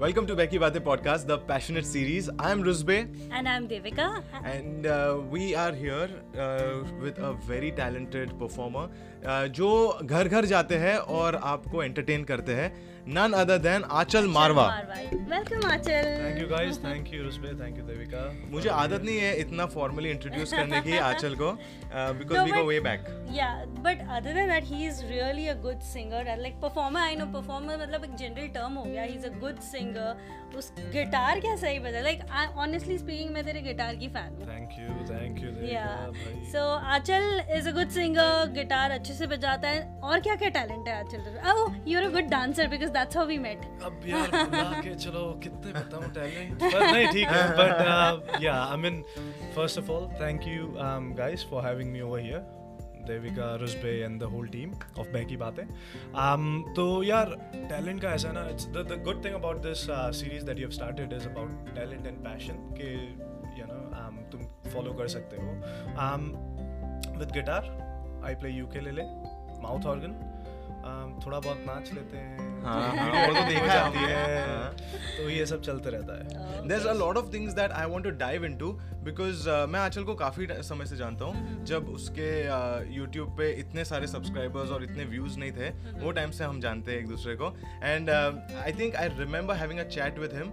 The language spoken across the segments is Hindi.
Welcome to Baiki Baatein podcast the passionate series I am Ruzbeh and I am Devika and we are here with a very talented performer जो घर घर जाते हैं और आपको एंटरटेन करते हैं। None other than Achal Marwa. Welcome Achal. Thank you guys, thank you Rusbe, thank you Devika. मुझे आदत नहीं है इतना formally introduce करने की आचल को uh, because no, we but, go way back. Yeah, but other than that he is really a good singer and like performer I know performer मतलब एक general term हो गया he's a good singer उस गिटार क्या सही बजा लाइक ऑनेस्टली स्पीकिंग मैं तेरे गिटार की फ़ैन हूँ। Thank you thank you yeah so Aanchal is a good singer guitar अच्छे से बजाता है और क्या क्या टैलेंट है Aanchal oh you are a good dancer because that's how we met अब यार बुला के चलो कितने बताऊँ टैलेंट पर नहीं ठीक है but yeah I mean first of all thank you guys for having me over here Devika Ruzbeh and the whole team of Baiki Baatein. तो यार टैलेंट का ऐसा ना it's the good thing about this series that you have started is about talent and passion के यू नो um, तुम फॉलो कर सकते हो। With guitar I play ukulele mouth organ थोड़ा बहुत नाच लेते हैं हाँ, हाँ, तो देखा जाती है हाँ। तो ये सब चलते रहता है। There a lot of things that I want to dive into because मैं आंचल को काफ़ी समय से जानता हूँ। mm-hmm. जब उसके यूट्यूब uh, पे इतने सारे सब्सक्राइबर्स और इतने व्यूज़ नहीं थे mm-hmm. वो टाइम से हम जानते हैं एक दूसरे को। And I think I remember having a chat with him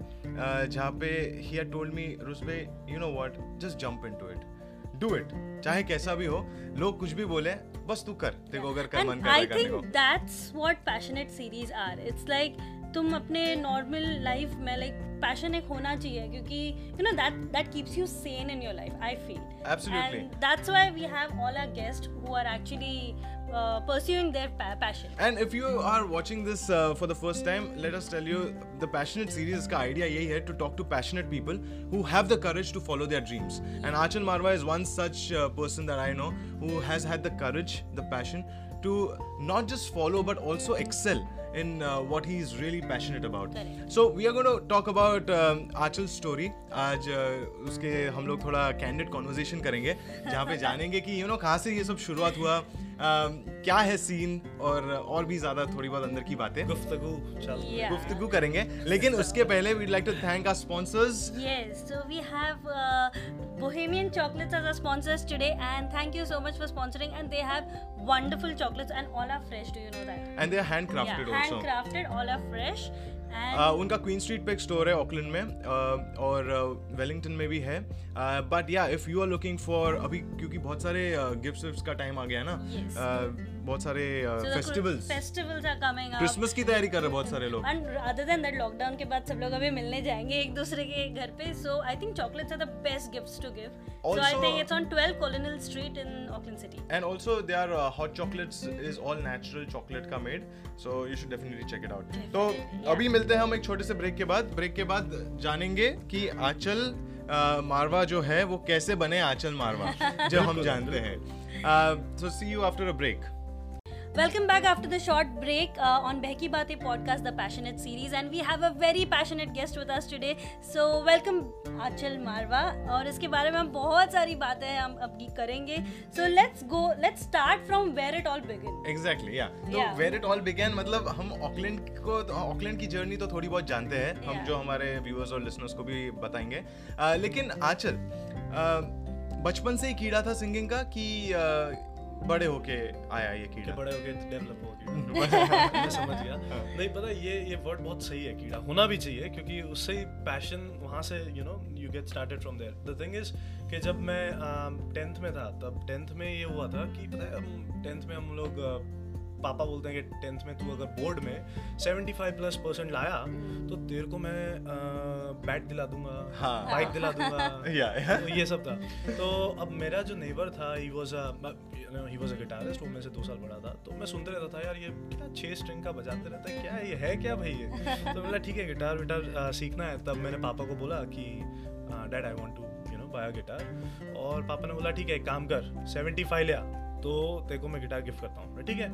जहाँ पे he had told me रुस्बे you know what just jump into it do it चाहे कैसा भी हो लोग कुछ भी बोले बस तू कर। देखो अगर कर मन कर I think that's what passionate series are it's like तुम अपने नॉर्मल लाइफ में लाइक पैशन एक होना चाहिए क्योंकि you know that that keeps you sane in your life I feel absolutely and that's why we have all our guest who are actually uh, pursuing their pa- passion. And if you are watching this uh, for the first time, let us tell you the passionate series का idea यही है to talk to passionate people who have the courage to follow their dreams. And Achal Marwa is one such uh, person that I know who has had the courage, the passion to not just follow but also excel in uh, what he is really passionate about. So we are going to talk about um, Achal's story. आज uh, उसके हम लोग थोड़ा candid conversation करेंगे जहाँ पे जानेंगे कि you know कहाँ से ये सब शुरुआत हुआ क्या है सीन और और भी ज़्यादा थोड़ी बहुत अंदर की बातें गुफ्तगू yeah. गुफ्तगू करेंगे लेकिन उसके पहले we'd like to thank our sponsors yes so we have Bohemian Chocolates as our sponsors today and thank you so much for sponsoring and they have wonderful chocolates and all are fresh do you know that and they are handcrafted yeah, also handcrafted all are fresh Uh, उनका क्वीन स्ट्रीट पे एक स्टोर है ऑकलैंड में uh, और वेलिंगटन uh, में भी है. बट या if you are looking for अभी क्योंकि बहुत सारे गिफ्ट का टाइम आ गया है ना बहुत सारे festivals festivals are coming Christmas की तैयारी कर रहे हैं बहुत सारे लोग। And other than that lockdown के बाद सब लोग अभी मिलने जाएँगे एक दूसरे के घर पे। So I think chocolates are the best gifts to give so I think it's on 12 Colonial Street in Auckland city and also they are hot chocolates is all natural chocolate का made so you should definitely check it out तो अभी मिलते हैं हम एक छोटे से ब्रेक के बाद। ब्रेक के बाद जानेंगे कि आंचल मारवा जो है वो कैसे बने आंचल मारवा जो हम जानते हैं। So see you after a break welcome back after the short break on बहकी बातें podcast the passionate series and we have a very passionate guest with us today so welcome Aanchal Marwah और इसके बारे में हम बहुत सारी बातें हम अब करेंगे। So let's go let's start from where it all begin exactly या तो वेयर इट ऑल बिगन मतलब हम ऑकलैंड को ऑकलैंड की जर्नी तो थोड़ी बहुत जानते हैं। हम जो हमारे व्यूअर्स और लिसनर्स को भी बताएँगे। uh, लेकिन आचल uh, बचपन से ही कीड़ा था सिंगिंग का कि uh, बड़े होके आया ये कीड़ा। बड़े होके डेवलप हो गया। मैं समझ गया। हाँ। नहीं पता ये ये वर्ड बहुत सही है कीड़ा। होना भी चाहिए क्योंकि उससे ही पैशन वहाँ से you know you get started from there the thing is कि जब मैं टेंथ में था तब टेंथ में ये हुआ था कि पता है हम टेंथ में हम लोग पापा बोलते हैं कि टेंथ में तू अगर बोर्ड में 75 प्लस परसेंट लाया तो तेरे को मैं बैट दिला दूँगा हाँ, बाइक दिला दूँगा। या, या. तो ये सब था। तो अब मेरा जो नेबर था he was he was a guitarist वो मेरे से दो साल बड़ा था। तो मैं सुनते रहता था यार ये क्या छः स्ट्रिंग का बजाते रहता है क्या ये है क्या भाई ये? तो बोला ठीक है गिटार विटार सीखना है। तब मैंने पापा को बोला कि dad I want to you know buy guitar और पापा ने बोला ठीक है एक काम कर सेवेंटी फाइव लिया तो तेरे को मैं गिटार गिफ्ट करता हूँ। ठीक है?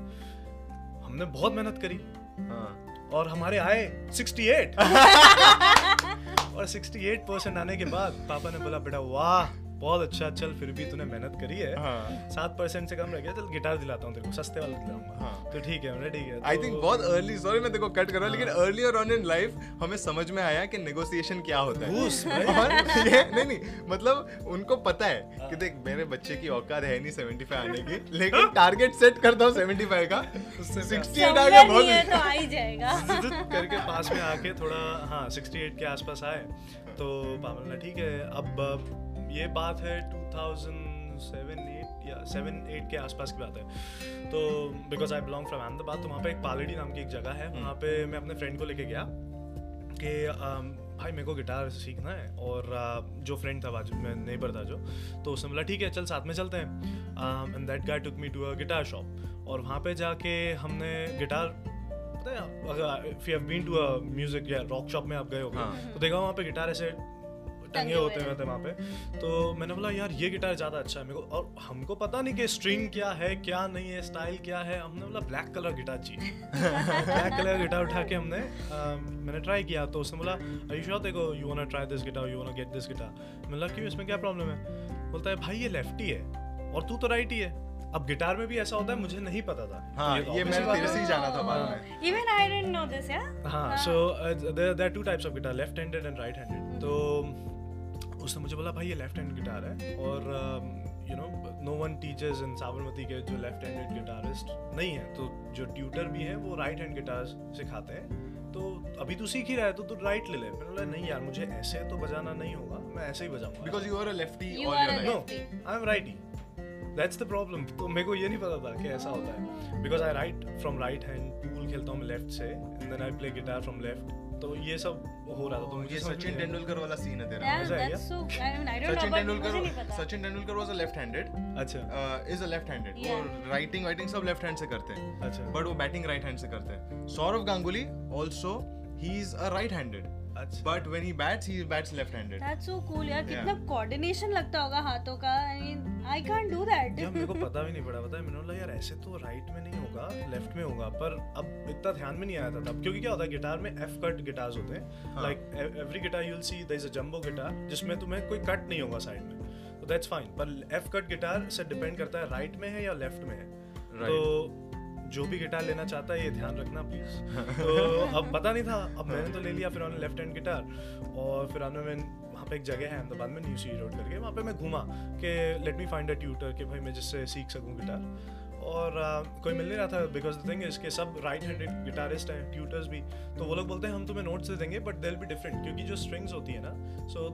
हमने बहुत मेहनत करी। हाँ। और हमारे आए 68 और 68 परसेंट आने के बाद पापा ने बोला बेटा वाह बहुत अच्छा चल फिर भी तूने मेहनत करी है। हाँ। सात परसेंट से कम रह गया चल गिटार दिलाता हूँ तेरे को सस्ते वाला दिलाऊँगा। हाँ। तो ठीक है मैंने ठीक है आई तो- थिंक बहुत अर्ली सॉरी मैं देखो कट कर रहा हूँ, लेकिन अर्लियर ऑन इन लाइफ हमें समझ में आया कि नेगोशिएशन क्या होता है। और ये नहीं नहीं मतलब उनको पता है कि देख मेरे बच्चे की औकात है नहीं 75 आने की लेकिन टारगेट सेट करता हूँ 75 का। उससे 68 आ गया बहुत नहीं तो आ ही जाएगा। करके पास में आके थोड़ा हाँ 68 के आसपास आए तो बोला, ठीक है अब ये बात है 2007 8 या 7 8 के आसपास की बात है। तो because I belong from Ahmedabad तो वहाँ पे एक पालड़ी नाम की एक जगह है। वहाँ पे मैं अपने फ्रेंड को लेके गया कि भाई मेरे को गिटार सीखना है और जो फ्रेंड था बाजू में नेबर था जो तो उसने बोला ठीक है चल साथ में चलते हैं। And that guy took me to a guitar shop और वहाँ पे जाके हमने गिटार पता है बीन टू अ म्यूज़िक या रॉक शॉप में आप गए हो हाँ। तो देखा वहाँ पे गिटार ऐसे टंगे होते हुए थे वहाँ पे। तो मैंने बोला यार ये गिटार ज़्यादा अच्छा है। मेरे को और हमको पता नहीं कि स्ट्रिंग क्या है क्या नहीं है स्टाइल क्या है। हमने बोला ब्लैक कलर गिटार चाहिए। ब्लैक कलर गिटार उठा के हमने मैंने ट्राई किया। तो उसने बोला आई श्योर देखो you want try this guitar you want get this guitar मैंने बोला क्यों? इसमें क्या प्रॉब्लम है? बोलता है भाई ये लेफ्टी है और तू तो राइट ही है। अब गिटार में भी ऐसा होता है मुझे नहीं पता था। हाँ तो ये obvious मैंने तेरे से ही जाना था बाद में। Even I didn't know this या हाँ so there there two types of guitar left handed and right handed तो उसने मुझे बोला भाई ये लेफ़्ट हैंड गिटार है। और you know no one teachers in Sabarmati के जो लेफ़्ट हैंडेड गिटारिस्ट नहीं है तो जो ट्यूटर भी है वो राइट हैंड गिटार सिखाते हैं। तो अभी तो सीख ही रहा है तो तू राइट ले ले। मैंने बोला नहीं यार मुझे ऐसे तो बजाना नहीं होगा मैं ऐसे ही बजाऊँगा। Because you are a lefty You all are your no I am righty that's the problem तो मेरे को ये नहीं पता था कि ऐसा होता है। Because I write from right hand pool खेलता हूँ मैं लेफ़्ट से and then I play guitar from left तो ये सब हो रहा था तो मुझे ये सचिन तेंदुलकर वाला सीन है तेरा। Sachin Tendulkar Sachin Tendulkar was a left handed अच्छा। इज़ अ लेफ़्ट हैंडेड वो राइटिंग राइटिंग वाइटिंग सब लेफ़्ट हैंड से करते हैं अच्छा। बट वो बैटिंग राइट हैंड से करते हैं। Sourav Ganguly also he is a right handed अच्छा but when he bats he bats left handed That's so cool यार कितना कोऑर्डिनेशन लगता होगा हाथों का. I mean, I can't do that. यार मेरे को पता भी नहीं पड़ा। पता है मैंने बोला यार ऐसे तो राइट में नहीं होगा लेफ़्ट में होगा. पर अब इतना ध्यान में नहीं आया था तब। क्योंकि क्या होता है गिटार में एफ़ कट गिटार्स होते हैं। Like every guitar you will see there is a jumbo guitar जिसमें तुम्हें कोई कट नहीं होगा साइड में। तो दैट्स फाइन पर एफ़ कट गिटार से डिपेंड करता है राइट में है या लेफ़्ट में है। Right. तो जो भी गिटार लेना चाहता है ये ध्यान रखना प्लीज़ तो अब पता नहीं था अब मैंने तो ले लिया फिर उन्होंने लेफ़्ट हैंड गिटार और फिर उन्होंने मैं वहाँ पे एक जगह है अहमदाबाद में न्यू सी रोड करके वहाँ पे मैं घूमा कि let me find a tutor कि भाई मैं जिससे सीख सकूँ गिटार और आ, कोई मिल नहीं रहा था बिकॉज़ द थिंग इज़ के सब राइट हैंडेड गिटारिस्ट हैं ट्यूटर्स भी तो वो लोग बोलते हैं हम तुम्हें नोट्स दे देंगे बट दिल बी डिफरेंट क्योंकि जो स्ट्रिंग्स होती है ना so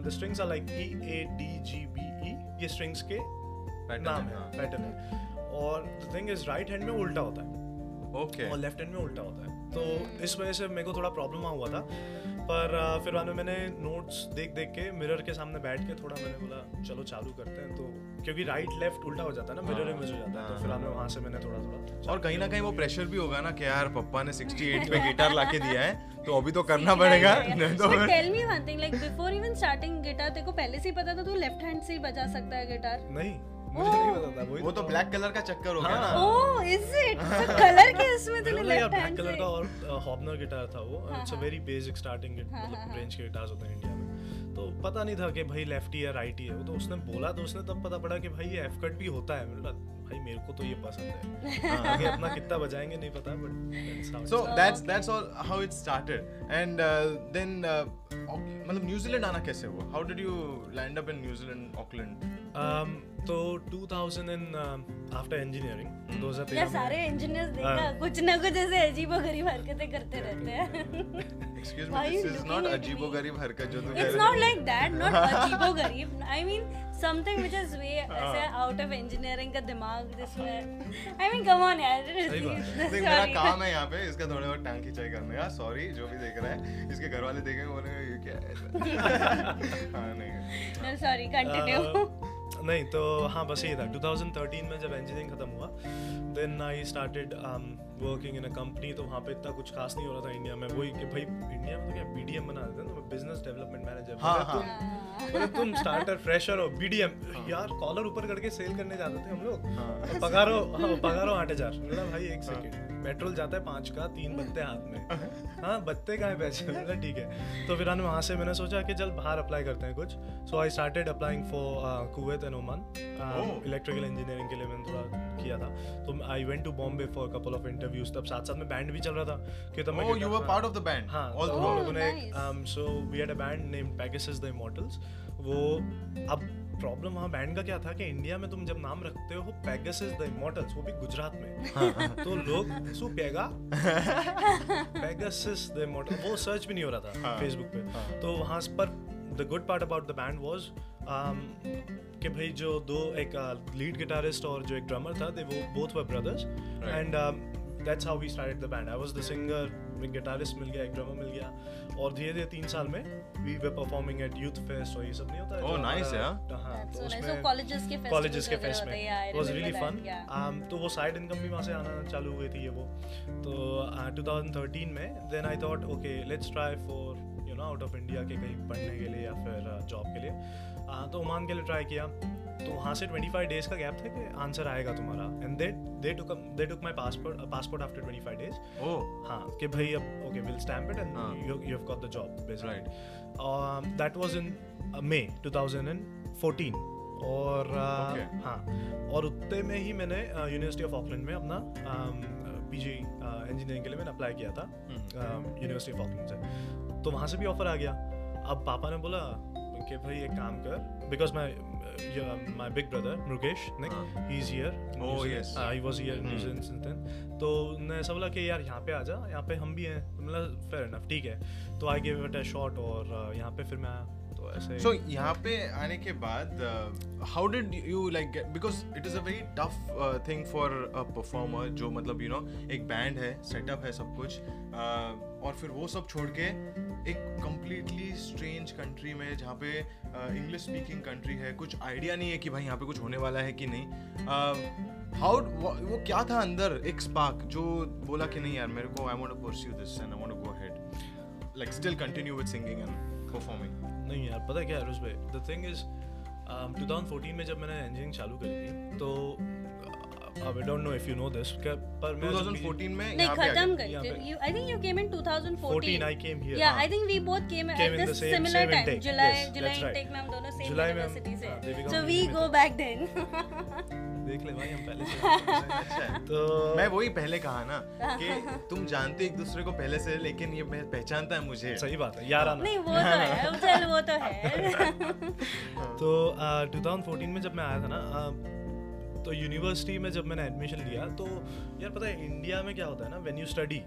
the strings are like E A D G B E ये स्ट्रिंग्स के नाम है, है हाँ। पैटर्न है। और the thing is right hand में उल्टा होता है। ओके और लेफ़्ट हैंड में उल्टा होता है। तो इस वजह से मेरे को थोड़ा प्रॉब्लम हुआ था। पर फिर बाद में मैंने नोट्स देख देख के मिरर के सामने बैठ के थोड़ा मैंने बोला चलो चालू करते हैं। तो क्योंकि राइट लेफ़्ट उल्टा हो जाता है ना मिरर इमेज हो जाता है। तो फिर बाद में वहाँ से मैंने थोड़ा थोड़ा और कहीं ना कहीं वो प्रेशर भी होगा ना कि यार पप्पा ने 68 पे गिटार लाके दिया है तो अभी तो करना पड़ेगा। नहीं तो But फिर- tell me one thing, like before even starting guitar, तेरे को पहले से ही पता था तू लेफ़्ट हैंड से ही बजा सकता है गिटार नहीं। मुझे नहीं पता था वो तो ब्लैक कलर का चक्कर हो गया ना। ओह इज़ इट कलर के इसमें ब्लैक कलर का और हॉबनर गिटार था वो। इट्स अ हाँ। वेरी बेसिक स्टार्टिंग हाँ, मतलब हाँ, रेंज के गिटार्स होते हैं इंडिया में। तो पता नहीं था कि भाई लेफ्टी है राइट ही। है तो उसने बोला तो उसने तब पता पड़ा कि भाई ये एफ़ कट भी होता है। बोला भाई मेरे को तो ये पसंद है। आगे अपना कितना बजाएँगे नहीं पता but so that's that's all how it started. And uh, then uh, Auck- मतलब न्यूजीलैंड आना कैसे हुआ? How did you land up in New Zealand Auckland um, तो 2000 इन आफ्टर इंजीनियरिंग यार 2013 सारे इंजीनियर्स देखा हाँ। कुछ ना कुछ ऐसे अजीबो गरीब हरकतें करते रहते हैं excuse Why me are you this is looking not at me? अजीबो गरीब हरकत जो तू कह It's रहा not है like अजीबो गरीब. I mean something which is way ऐसे out of engineering का दिमाग जिसमें I mean come on यार. सही बात मेरा काम है यहाँ पे इसका थोड़ा बहुत टांग खिंचाई करने का सॉरी जो भी देख रहा है इसके घर वाले देखेंगे बोलेंगे ये क्या है हाँ नहीं continue. Uh, नहीं तो हाँ बस ये था। 2013 में जब इंजीनियरिंग खत्म हुआ then I started working in a company तो वहाँ पे इतना कुछ खास नहीं हो रहा था इंडिया में। वही कि भाई इंडिया में तो क्या बीडीएम बना देते हैं ना? बिज़नेस डेवलपमेंट मैनेजर हाँ, तुम तुम स्टार्टर फ्रेशर हो बीडीएम यार कॉलर ऊपर करके सेल करने जाते थे हम लोग। हाँ। पगारो हाँ, पगारो आठ हज़ार। भाई एक सेकंड पेट्रोल जाता है पाँच का तीन बत्ते हाथ में। हाँ बत्ते का है पैसे बोला ठीक है। तो फिर मैंने वहाँ से मैंने सोचा कि चल बाहर अप्लाई करते हैं कुछ। So I started applying for Kuwait and Oman Oh. Electrical engineering के लिए मैंने थोड़ा किया था। तो I went to Bombay for couple of interviews तब साथ साथ में बैंड भी चल रहा था कि तब मैं you were हाँ, part of the band? हाँ all तो Oh, लोगों ने so we had a band named Pegasus the Immortals वो अब प्रॉब्लम वहाँ बैंड का क्या था कि इंडिया में तुम जब नाम रखते हो Pegasus the Immortals वो भी गुजरात में। तो लोग सु पेगा? Pegasus the Immortals वो सर्च भी नहीं हो रहा था हाँ, फेसबुक पे। हाँ। तो वहाँ पर the good part about the band was कि भाई जो दो एक लीड गिटारिस्ट और जो एक ड्रमर था दे वो both were brothers and that's how we started the band I was the singer एक गिटारिस्ट मिल गया एक ड्रमर मिल गया। और धीरे धीरे तीन साल में we were performing at youth fest और ये सब नहीं होता है Oh, yeah. हाँ तो के कॉलेजेस के फेस्ट में। वाज रियली फन तो वो साइड इनकम भी वहाँ से आना चालू हुई थी ये वो। तो uh, 2013 में then I thought okay let's try for you know out of India के कहीं पढ़ने के लिए या फिर जॉब के लिए। Uh, तो ओमान के लिए ट्राई किया। तो वहाँ से 25 डेज़ का गैप था कि आंसर आएगा तुम्हारा and they they took they took my passport passport after 25 days Oh, हाँ कि भाई अब okay will stamp it and. You you have got the job right. That was in May 2014 और uh. हाँ और उतने में ही मैंने यूनिवर्सिटी ऑफ़ ऑकलैंड में अपना पीजी इंजीनियरिंग के लिए मैंने अप्लाई किया था। यूनिवर्सिटी ऑफ़ ऑकलैंड से तो वहाँ से भी ऑफ़र आ गया अब पापा ने बोला कि भाई एक काम कर because my my big brother Mukesh Nick हाँ. he's here Oh, yes. Uh, he was here mm-hmm. Zealand since then तो मैं ऐसा बोला कि यार यहाँ पे आ जा यहाँ पे हम भी हैं तो मतलब फेयर इनफ ठीक है तो I give it a shot और uh, यहाँ पे फिर मैं तो So यहाँ पे आने के बाद uh, you like get because it is a very tough uh, thing for a performer जो मतलब you know एक band है setup है सब कुछ uh, और फिर वो सब छोड़ के एक completely strange country में जहाँ पे uh, English speaking country है कुछ idea नहीं है कि भाई यहाँ पे कुछ होने वाला है कि नहीं uh, how वो, क्या था अंदर एक spark जो बोला कि नहीं यार मेरे को to pursue this and I want to go ahead like still continue with singing and performing नहीं यार पता क्या है रुस भाई द थिंग इज़ 2014 में जब मैंने इंजीनियरिंग चालू करी थी तो I don't know if you know this पर मैं 2014 में नहीं खत्म कर you I think you came in 2014 14 I came here. yeah हाँ. I think we both came, Came at in the the same- similar same time intake. July Yes, July that's right. intake में हम दोनों same जुलाई में हम- university से हाँ, देविका so हम देख ले भाई हम पहले से अच्छा है। तो मैं वही पहले कहा ना कि तुम जानते एक दूसरे को पहले से लेकिन ये पह- पहचानता है मुझे। सही बात है यार आना। नहीं वो तो है चल वो तो है। तो uh, 2014 में जब मैं आया था ना तो यूनिवर्सिटी में जब मैंने एडमिशन लिया तो यार पता है इंडिया में क्या होता है ना when you study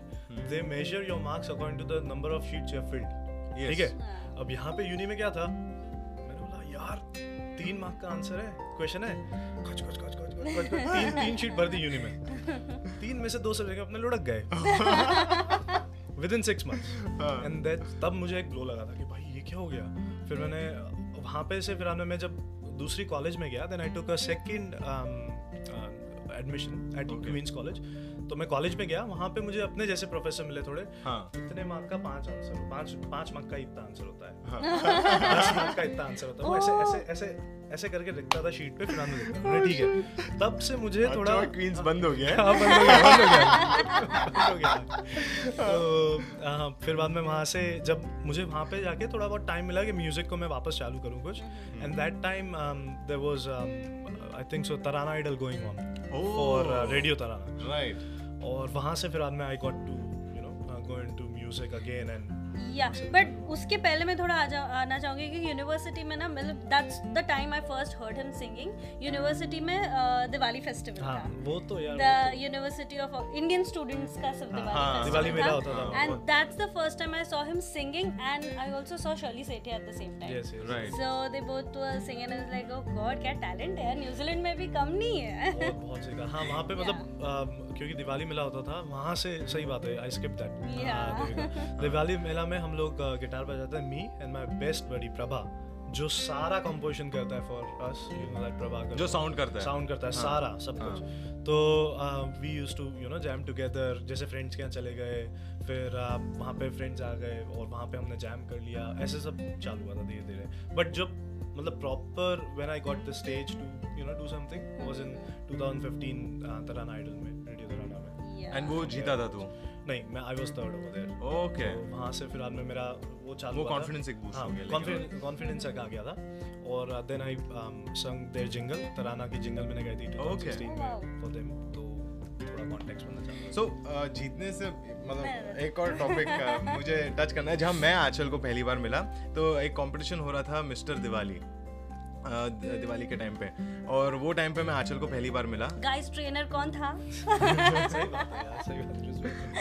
they major your marks according to the number of sheets you have filled ठीक है? अब यहाँ पे यूनी में क्या था? मैंने बोला यार तीन मार्क का आंसर है क्वेश्चन है? खच खच खच खच। तीन तीन शीट भर दी यूनी में। तीन में से दो सब्जेक्ट अपने लुढ़क गए। विद इन सिक्स मंथ्स हाँ। एंड दैट तब मुझे एक ग्लो लगा था कि भाई ये क्या हो गया? फिर मैंने वहाँ पे से फिर मैं जब दूसरी कॉलेज में गया then I took a second admission at Queen's College तो मैं कॉलेज में गया वहाँ पे मुझे अपने जैसे प्रोफेसर मिले थोड़े। हाँ। इतने मार्क का पाँच आंसर पाँच पाँच मार्क का इतना आंसर होता है। हाँ। दस मार्क का इतना आंसर होता है। ऐसे ऐसे ऐसे ऐसे करके लिखता था शीट पे फिर आने लिखता था ठीक है। तब से मुझे थोड़ा क्वींस बंद हो गया है। बंद हो गया बंद हो गया। बंद हो गया। तो हाँ, फिर बाद में वहाँ से जब मुझे वहाँ पे जाके थोड़ा बहुत टाइम मिला कि म्यूज़िक को मैं वापस चालू करूँ कुछ and that time there was I think so Tarana Idol going on for. Radio Tarana right और वहाँ से फिर बाद में I got to you know go into music again and या बट उसके पहले मैं थोड़ा आ जा, आना चाहूँगी कि यूनिवर्सिटी में ना मतलब that's the time I first heard him singing university में uh, दिवाली फेस्टिवल हाँ था। वो तो यार the university of Indian students का सब हाँ, दिवाली मेला होता था। And that's the first time I saw him singing and I also saw Shirley Sethi at the same time yes right So they both were singing and I was like, oh क्या talent है। न्यूजीलैंड में भी कम नहीं है। बहुत कहा हाँ वहाँ पे मतलब क्योंकि दिवाली मेला होता था वहाँ से सही बात है आई स्किप दैट दिवाली मेला में हम लोग गिटार बजाते हैं me and my best buddy Prabha जो सारा कंपोजिशन करता है for us you know that Prabhakar जो sound करता है। साउंड करता है हाँ, सारा सब हाँ। कुछ। तो we use to you know jam together जैसे फ्रेंड्स के यहाँ चले गए फिर uh, वहाँ पे फ्रेंड्स आ गए और वहाँ पे हमने जैम कर लिया ऐसे सब चालू हुआ था धीरे धीरे बट जब मतलब proper when I got the stage to you know do something was in 2015 Tarana Idol में रेडियो तराना में। एंड वो जीता था तू? नहीं मैं I was third over there okay वहाँ से फिर बाद में मेरा वो चालू वो confidence एक boost हाँ, हो गया confidence एक आ गया था। और uh, then I sung there jingle तराना की जिंगल मैंने गाई थी 2016 Oh, में फॉर देम तो थोड़ा कॉन्टेक्स्ट बनना चाहता सो uh, जीतने से मतलब एक और टॉपिक मुझे टच करना है जहाँ मैं आंचल को पहली बार मिला। तो एक कंपटीशन हो रहा था मिस्टर दिवाली। दिवाली के टाइम पे। और वो टाइम पे मैं आंचल को पहली बार मिला। गाइस ट्रेनर कौन था? है है।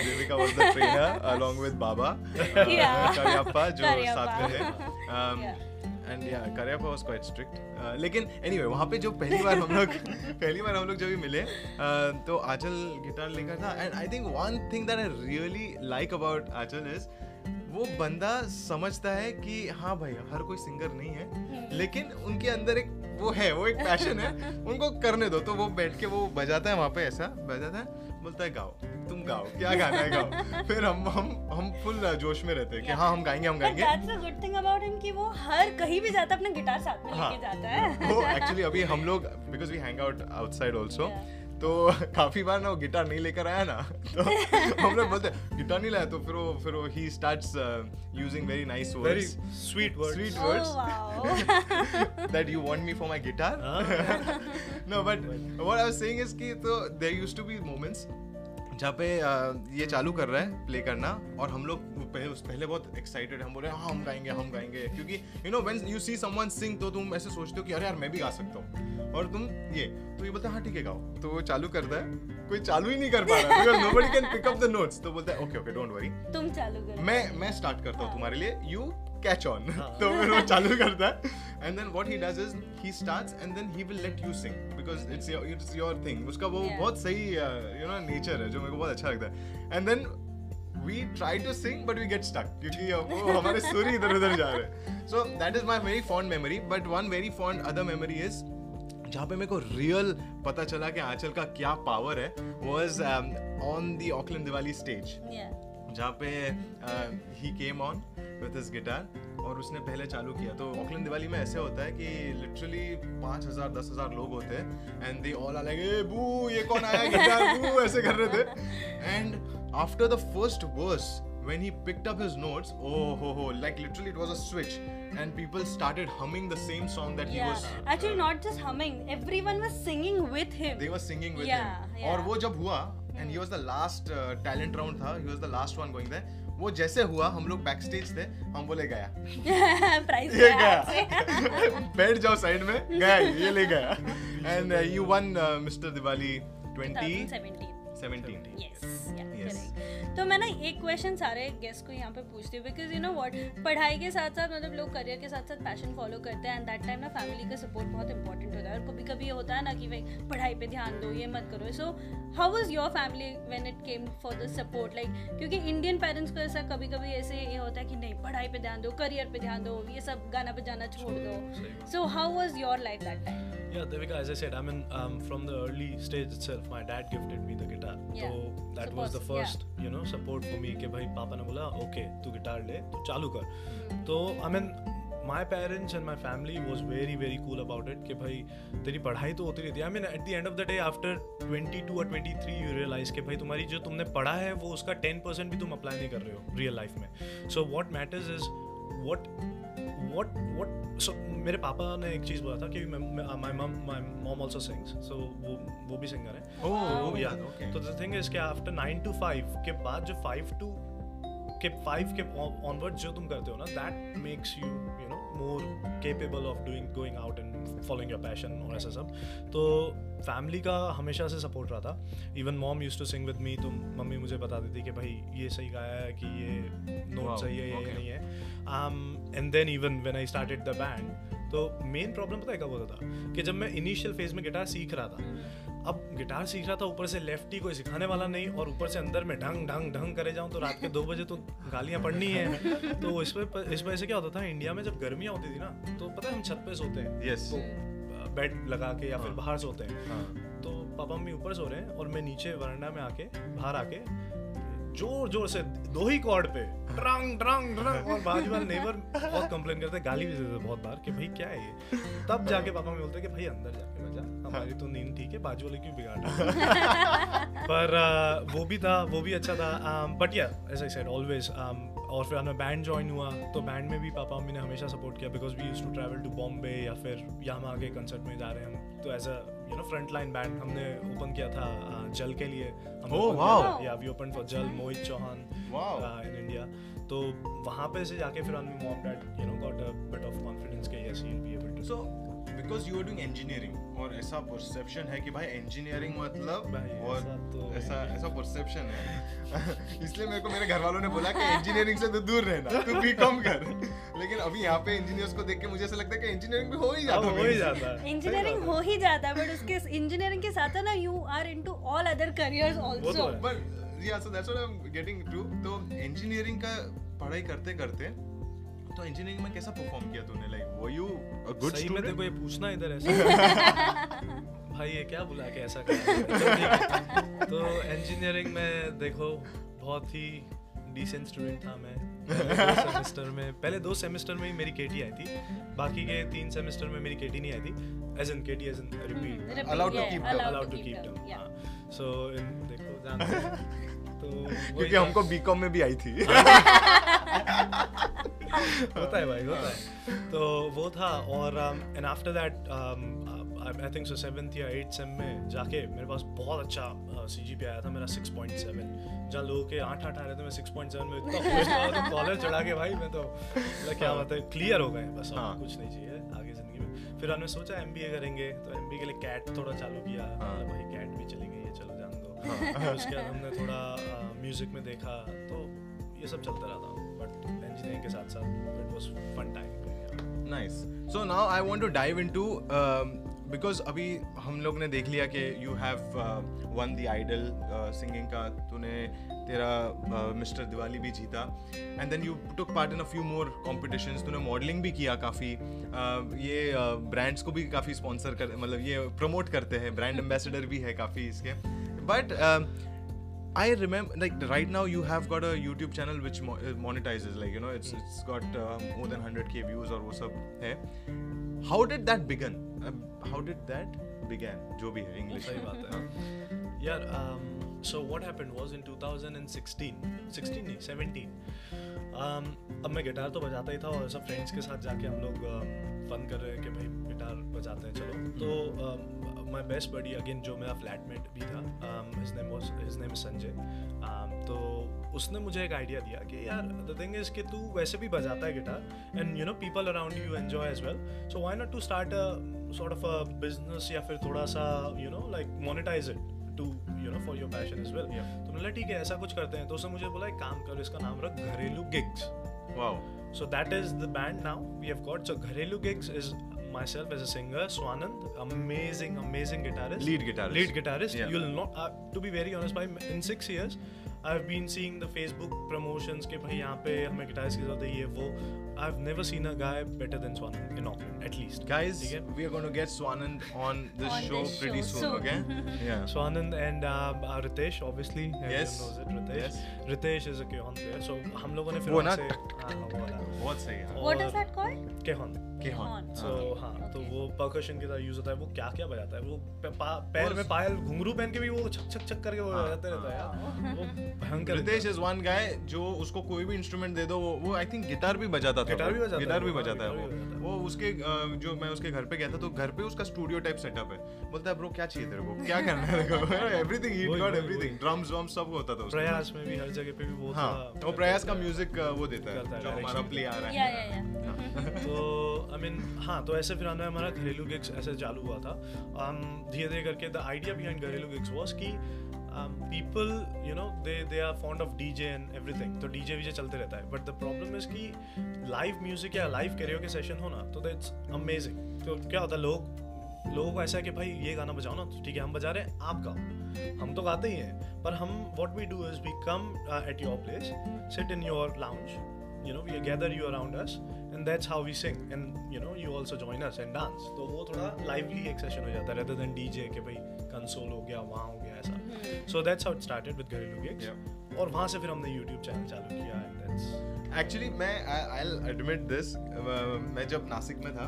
Devika was the trainer along with Baba. Kariappa जो साथ में Yeah. एंड या करियप्पा वाज क्वाइट स्ट्रिक्ट लेकिन एनीवे वहाँ पे जो पहली बार हम लोग पहली बार हम लोग जब भी मिले uh, तो आंचल गिटार लेकर था। And I think one thing that I really like about Aanchal is वो बंदा समझता है कि हाँ भाई हर कोई सिंगर नहीं है लेकिन उनके अंदर एक वो है वो एक पैशन है उनको करने दो। तो वो बैठ के वो बजाता है वहाँ पे ऐसा बजाता है बोलता है गाओ तुम गाओ क्या गाना है गाओ? फिर हम हम हम फुल जोश में रहते हैं कि हाँ हम गाएँगे हम गाएँगे। that's the good thing about him कि वो हर कहीं भी जाता है अपना गिटार साथ में हाँ। लेके जाता है। वो एक्चुअली अभी हम लोग because we hang out outside Yeah. तो काफ़ी बार ना वो गिटार नहीं लेकर आया ना तो हमने बोलते गिटार नहीं लाया तो फिर वो फिर वो he starts using very nice very sweet word sweet words that you want me for my guitar no but what I was is कि तो there used to be moments जहाँ पे ये चालू कर रहा है प्ले करना और हम लोग पहले उस पहले बहुत एक्साइटेड हम बोल रहे हैं हाँ हम गाएँगे हम गाएँगे। क्योंकि you know when you see someone sing तो तुम ऐसे सोचते हो कि अरे यार मैं भी गा सकता हूँ। और तुम ये तो ये बोलता है हाँ ठीक है गाओ। तो वो चालू करता है। कोई चालू ही नहीं कर पा रहा। Because nobody can pick up the notes तो बोलता है ओके ओके डोंट वरी तुम चालू करो। मैं मैं स्टार्ट करता हूँ तुम्हारे लिए। यू कैच ऑन हाँ। तो फिर वो चालू करता है and then what he does is he starts and then he will let you sing because it's it's your thing उसका वो Yeah. बहुत सही यू नो नेचर है जो मेरे को बहुत अच्छा लगता है and then we try to sing but we get stuck क्योंकि वो हमारे सुर इधर उधर जा रहे हैं so that is my very fond memory but one very fond other memory is जहाँ पे मेरे को रियल पता चला कि आंचल का क्या पावर है was on the Auckland Diwali stage. जहाँ पे ही came on with his guitar और उसने पहले चालू किया तो ऑकलैंड दिवाली में ऐसे होता है कि लिटरली पाँच हज़ार दस हज़ार लोग होते हैं and they all are like a boo ये कौन आया गिटार बू ऐसे कर रहे थे and after the first verse when he picked up his notes oh ho ho like literally it was a switch and people started humming the same song that yeah. he was Actually, not just humming. Everyone was singing with him. they were singing with Yeah, him yeah. और वो जब हुआ and he was the last uh, talent round था he was the last one going there वो जैसे हुआ हम लोग बैक स्टेज थे हम बोले गया। प्राइस ये गया। बैठ जाओ साइड में। गया ये ले गया। And you won mister Diwali 2017. 2017 Yes, yeah, Yes. तो मैं ना एक क्वेश्चन सारे गेस्ट को यहाँ पे पूछती हूँ बिकॉज़ यू नो वॉट पढ़ाई के साथ साथ मतलब लोग करियर के साथ साथ पैशन फॉलो करते हैं एंड दैट टाइम ना फैमिली का सपोर्ट बहुत इंपॉर्टेंट होता है। और कभी कभी ये होता है ना कि भाई पढ़ाई पे ध्यान दो ये मत करो। So how was your family when it came for the support like क्योंकि इंडियन पेरेंट्स को ऐसा कभी कभी ऐसे ये होता है कि नहीं पढ़ाई पे ध्यान दो करियर पे ध्यान दो ये सब गाना बजाना छोड़ दो। So how was your life that time Yeah, Devika, as I said, I mean, um, from the early stage itself, my dad gifted me the guitar. Yeah. So that So was the pos- yeah. you know, support for me कि भाई पापा ने बोला okay तू गिटार ले तो चालू कर तो I mean my parents and my family was very very cool about it कि भाई तेरी पढ़ाई तो होती रहती है I mean at the end of the day after 22 or 23 you realize कि भाई तुम्हारी जो तुमने पढ़ा है वो उसका 10% भी तुम अप्लाई नहीं कर रहे हो रियल लाइफ में so what matters is what what what so मेरे पापा ने एक चीज़ बोला था कि my mum my mom also sings so वो वो भी सिंगर है ओह. था, okay. तो द थिंग इज़ कि आफ्टर 9 टू 5 के बाद जो 5 टू के फाइव के ऑनवर्ड जो तुम करते हो ना that makes you you know more capable of doing going out and following your passion और ऐसा सब। तो फैमिली का हमेशा से सपोर्ट रहा था। Even mom use to sing with me तो मम्मी मुझे बताती थी कि भाई ये सही गाया है कि ये नोट Wow, सही है या ये नहीं है। And then even when I started the band तो मेन प्रॉब्लम पता है कब होता था? कि जब मैं इनिशियल फ़ेज़ में गिटार सीख रहा था अब गिटार सीख रहा था ऊपर से लेफ्टी कोई सिखाने वाला नहीं और ऊपर से अंदर में ढंग ढंग ढंग करे जाऊँ तो रात के दो बजे तो गालियाँ पड़नी है तो इस पर इस वजह से क्या होता था इंडिया में जब गर्मियाँ होती थी ना तो पता है हम छत पे सोते हैं Yes. तो बेड लगा के या फिर हाँ। बाहर सोते हैं हाँ तो पापा मम्मी ऊपर सो रहे हैं और मैं नीचे वरना में आके बाहर आके ज़ोर ज़ोर से दो ही कॉर्ड पे ड्रंग ड्रंग ड्रंग और बाजू वाले नेबर बहुत कंप्लेन करते गाली भी देते बहुत बार कि भाई क्या है ये? तब जाके पापा मम्मी बोलते कि भाई अंदर जाके मज़ा हमारी तो नींद ठीक है बाजू वाले क्यों बिगाड़ रहे पर वो भी था वो भी अच्छा था बट या एज आई सेड ऑलवेज और फिर हमें बैंड ज्वाइन हुआ तो बैंड में भी पापा मम्मी ने हमेशा सपोर्ट किया because we use to travel to Bombay या फिर यहाँ आगे कंसर्ट में जा रहे हैं हम तो as a you know front line band हमने ओपन किया था uh, जल के लिए। Oh, wow. Yeah we open for Jal Mohit Chauhan in India तो वहाँ पे से जाके फिर on mom dad you know got a bit of confidence के yes he will be able to So, because you are doing engineering. और ऐसा परसेप्शन है कि भाई इंजीनियरिंग मतलब भाई, और ऐसा तो ऐसा ऐसा परसेप्शन है। इसलिए मेरे को मेरे घर वालों ने बोला कि इंजीनियरिंग से तो दूर रहना तू बी कम कर। लेकिन अभी यहाँ पे इंजीनियर्स को देख के मुझे ऐसा लगता है कि इंजीनियरिंग भी हो ही जाता हो ही जाता है। इंजीनियरिंग हो ही जाता है बट उसके इंजीनियरिंग के साथ ना you are into all other careers तो also but yeah so that's what I am getting to तो इंजीनियरिंग का पढ़ाई करते करते तो इंजीनियरिंग में कैसा परफॉर्म किया तूने? Like were you a good सही में तेरे को ये पूछना इधर ऐसा। भाई ये क्या बुला के ऐसा कर। तो इंजीनियरिंग में देखो बहुत ही डिसेंट स्टूडेंट था मैं। सेमेस्टर में पहले दो सेमेस्टर में ही मेरी केटी आई थी। बाकी के तीन सेमेस्टर में मेरी केटी नहीं आई थी। As in KT as in repeat to keep them. Allowed to keep them so इन देखो जानते। तो क्योंकि। हमको बीकॉम में भी आई थी। होता है भाई होता है। तो वो था और and after that I think so seventh या एट सेम में जाके मेरे पास बहुत अच्छा सी जी पी आया था मेरा सिक्स पॉइंट सेवन जहाँ लोगों के आठ आठ आ रहे थे मैं सिक्स पॉइंट सेवन में इतना तो कॉलर चढ़ा के भाई मैं तो मतलब क्या बात है क्लियर हो गए। बस हाँ। और कुछ नहीं चाहिए आगे ज़िंदगी में। फिर हमने सोचा एमबीए करेंगे तो एमबीए के लिए कैट थोड़ा चालू किया। हाँ। मतलब भाई कैट भी चली गई है दो फिर उसके बाद हमने थोड़ा म्यूज़िक में देखा तो ये सब चलता रहा था। बट इंजीनियरिंग के साथ साथ it was fun time so now i want to dive into um, because अभी हम लोग ने देख लिया कि you have won the idol uh, का तूने तेरा मिस्टर uh, दिवाली भी जीता। And then you took part in a few more competitions तूने मॉडलिंग भी किया काफ़ी। Uh, ये ब्रांड्स को भी काफ़ी स्पॉन्सर कर मतलब ये प्रमोट करते हैं ब्रांड एम्बेसडर भी है काफ़ी इसके। But I remember, like right now, you have got a YouTube channel which mo- uh, monetizes, like you know, it's it's got uh, more than 100k views or वो सब है. How did that begin? Uh, how did that began? जो भी है English. सही बात है यार so what happened was in 2016 16 नहीं 17 um, अब मैं गिटार तो बजाता ही था और सब फ्रेंड्स के साथ जाके हम लोग फन कर रहे हैं कि भाई गिटार बजाते हैं चलो तो माय बेस्ट बडी अगेन जो मेरा फ्लैटमेट भी था his name was his name Sanjay um, तो उसने मुझे एक आइडिया दिया कि यार द थिंग इज़ कि तू वैसे भी बजाता है guitar and you know people around you enjoy as well so why not to start a sort of a business या फिर थोड़ा सा you know like monetise it to you know for your passion as well तो मैंने ठीक है ऐसा कुछ करते हैं. तो उसने मुझे बोला एक काम करो इसका नाम रख घरेलू gigs Wow. So that is the band now. We have got. So Gharelu Gigs is myself as a singer, Swanand, amazing, amazing guitarist. Lead guitarist. Lead guitarist. Yeah. You'll not, uh, to be very honest, by in six years, I've been seeing the Facebook promotions के भाई यहाँ पे हमें guitarist की ज़रूरत है ये वो. I've never seen a guy better than Swanand in Auckland, at least. Guys, है? we are going to get Swanand on this On show this pretty show soon, okay? yeah. Swanand and um, uh, Ritesh, obviously. Yes. knows it. Ritesh. Yes. Ritesh is a Keon player. So हम लोगों ने फिर वो ना हाँ. बहुत सही है. What is that called? Keon. Kehan. सो हाँ तो Okay. वो परकशन की तरह यूज़ होता है वो क्या क्या बजाता है वो पैर में पायल घुंघरू पहन के भी वो छक छक छक करके वो हाँ, बजाते रहता है यार वो भयंकर रितेश इज़ वन गाय जो उसको कोई भी इंस्ट्रूमेंट दे दो वो वो आई थिंक गिटार भी बजाता गिटार भी बजाता है गिटार भी वो, हाँ, बजाता है वो। वो उसके जो मैं उसके घर पे गया था तो घर पे उसका स्टूडियो टाइप सेटअप है। बोलता है ब्रो क्या चाहिए तेरे को? क्या करना है तेरे को? Everything he got everything drums वम्स सब होता था प्रयास में भी हर जगह पे भी वो हाँ था। वो प्रयास का म्यूज़िक वो देता है है, जो हमारा प्ले आ रहा है। Yeah. तो आई मीन हाँ तो ऐसे फिर हमें हमारा घरेलू गिग्स ऐसे चालू हुआ था। um, धीरे धीरे करके द आइडिया बिहाइंड घरेलू गिग्स वाज कि people you know they they are fond of DJ and everything तो डीजे वीजे चलते रहता है. बट द प्रॉब्लम इज़ कि लाइव म्यूज़िक या लाइव कैरियो के सेशन हो ना तो दैट्स अमेजिंग तो क्या होता है, लोग, लोगों को ऐसा है कि भाई, ये गाना बजाओ ना तो ठीक है, हम बजा रहे हैं, आप गाओ। हम तो गाते ही हैं, पर हम what we do is we come at your place sit in your lounge you know we gather you around us, and that's how we sing. And, you know you also join us and dance तो वो थोड़ा लाइवली एक सेशन हो जाता है, rather than DJ के भाई कंसोल हो गया, वहाँ हो गया ऐसा। So that's how it started with घरेलू गिग्स और वहाँ से फिर हमने YouTube चैनल चालू किया एंड दैट्स एक्चुअली मैं आई एडमिट दिस मैं जब नासिक में था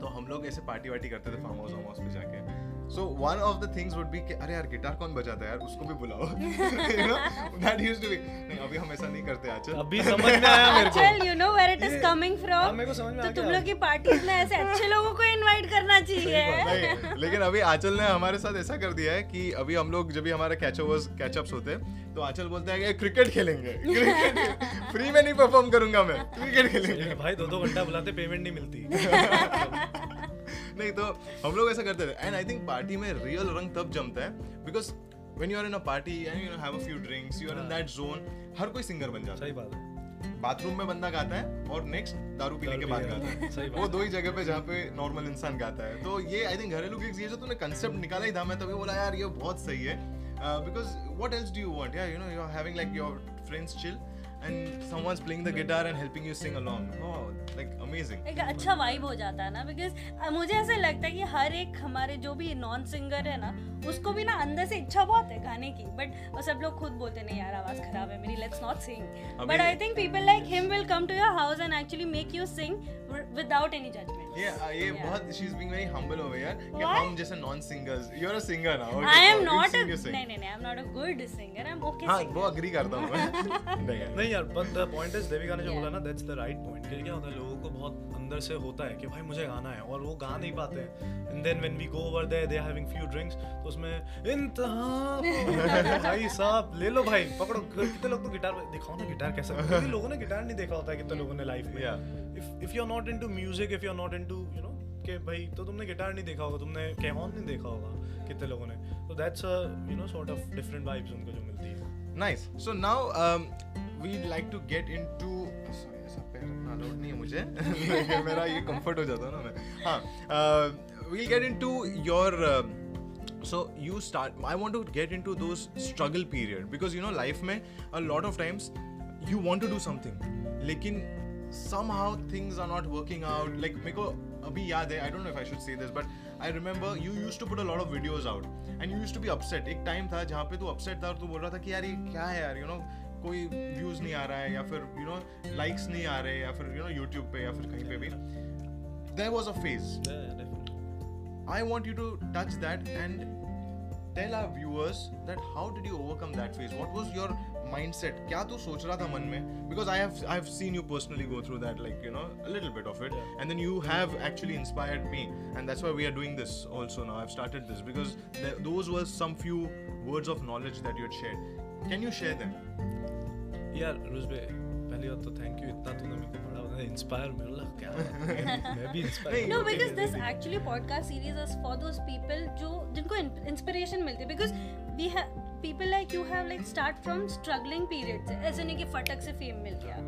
तो हम लोग ऐसे पार्टी वार्टी करते थे फार्म हाउस वार्म हाउस पे जाके। So one of the things would be कि अरे यार गिटार कौन बजाता है यार? उसको भी बुलाओ. You know that used to be नहीं अभी हम ऐसा नहीं करते आचल अभी समझ में आया मेरे को। चल you know where it is coming from मेरे को समझ में आ तो तुम गया। लोग की पार्टीज़ में ऐसे अच्छे लोगों को इनवाइट करना चाहिए। लेकिन अभी आंचल ने हमारे साथ ऐसा कर दिया है कि अभी हम लोग जब भी हमारे कैचओवर्स कैचअप्स होते हैं तो आंचल बोलते हैं कि क्रिकेट खेलेंगे क्रिकेट फ्री में नहीं परफॉर्म करूँगा मैं क्रिकेट खेलेंगे। भाई दो दो घंटा बुलाते पेमेंट नहीं मिलती। नहीं तो हम लोग ऐसा करते थे। एंड आई थिंक पार्टी में रियल रंग तब जमता है because you are in a party and you know have a few drinks you are in that zone हर कोई सिंगर बन जाता है। सही बात है। बाथरूम में बंदा गाता है और नेक्स्ट दारू पीने के बाद गाता है। वो दो ही जगह पे जहाँ पे नॉर्मल इंसान गाता है। तो ये आई थिंक घरेलू गिग्स ये जो तूने कंसेप्ट निकाला ही था मैं तभी बोला यार ये बहुत सही है। Because what else do you want? Yeah you know you're having like your friends chill. And someone's playing the guitar and helping you sing along. Oh like amazing. एक अच्छा वाइब हो जाता है ना बिकॉज़ मुझे ऐसा लगता है कि हर एक हमारे जो भी नॉन सिंगर है ना उसको भी ना अंदर से इच्छा बहुत है गाने की। बट सब लोग खुद बोलते नहीं यार आवाज़ खराब है मेरी let's not sing but I think people like him will come to your house and actually make you sing without any judgement yeah yeah Yeah. बहुत she is being very humble over यार कि हम जैसे non singers you are a singer now I am not नहीं नहीं नहीं am not a good singer I am okay हाँ वो अग्री करता हूँ मैं। नहीं यार नहीं यार बट द देविका ने जो बोला ना दैट्स द राइट पॉइंट क्या होता है लोगों को बहुत अंदर से होता है कि भाई मुझे गाना है और वो गा नहीं पाते हैं and then when we go over there they having few drinks तो उसमें इंतहा भाई साहब ले लो भाई पकड़ो कितने लोग तो गिटार दिखाओ ना गिटार कैसा क्योंकि लोगों ने गिटार नहीं देखा होता है कितने लोगों ने लाइफ में. If if you are not into music if you are not into you know कि भाई तो तुमने गिटार नहीं देखा होगा तुमने कैमॉन नहीं देखा होगा कितने लोगों ने तो that's you know sort of different vibes उनको जो मिलती है Nice. So now um, we'd like to get into. रखना allowed नहीं है मुझे. मेरा ये comfort हो जाता ना मैं. हाँ. Uh, we'll get into your. um so you start. I want to get into those struggle period because you know life में a lot of times you want to do something, लेकिन somehow things are not working out. Like मेरे को अभी याद है. I don't know if I should say this, but I remember you used to put a lot of videos out and you used to be upset. एक टाइम था जहाँ पे तू upset था और तू बोल रहा था कि यार ये क्या है यार, you know कोई व्यूज़ नहीं आ रहा है या फिर यू नो लाइक्स नहीं आ रहे या फिर यू नो यूट्यूब पे या फिर कहीं पे भी। There was a phase I want you to touch that and tell our viewers that how did you overcome that phase what was your mindset क्या तू सोच रहा था मन में? Because I I have seen you personally go through that like you know little bit of it and then you have actually inspired me and that's why we are doing this also now started this because those words of knowledge that you share can you share that यार रुजबे पहली बात तो थैंक यू इतना तूने मेरे को बड़ा बड़ा इंस्पायर मेरे लग क्या है, मैं भी inspire No, because this actually podcast series is for those people जो जिनको inspiration मिलती है because we have people like you have like start from struggling periods से ऐसे नहीं कि फटक से fame मिल गया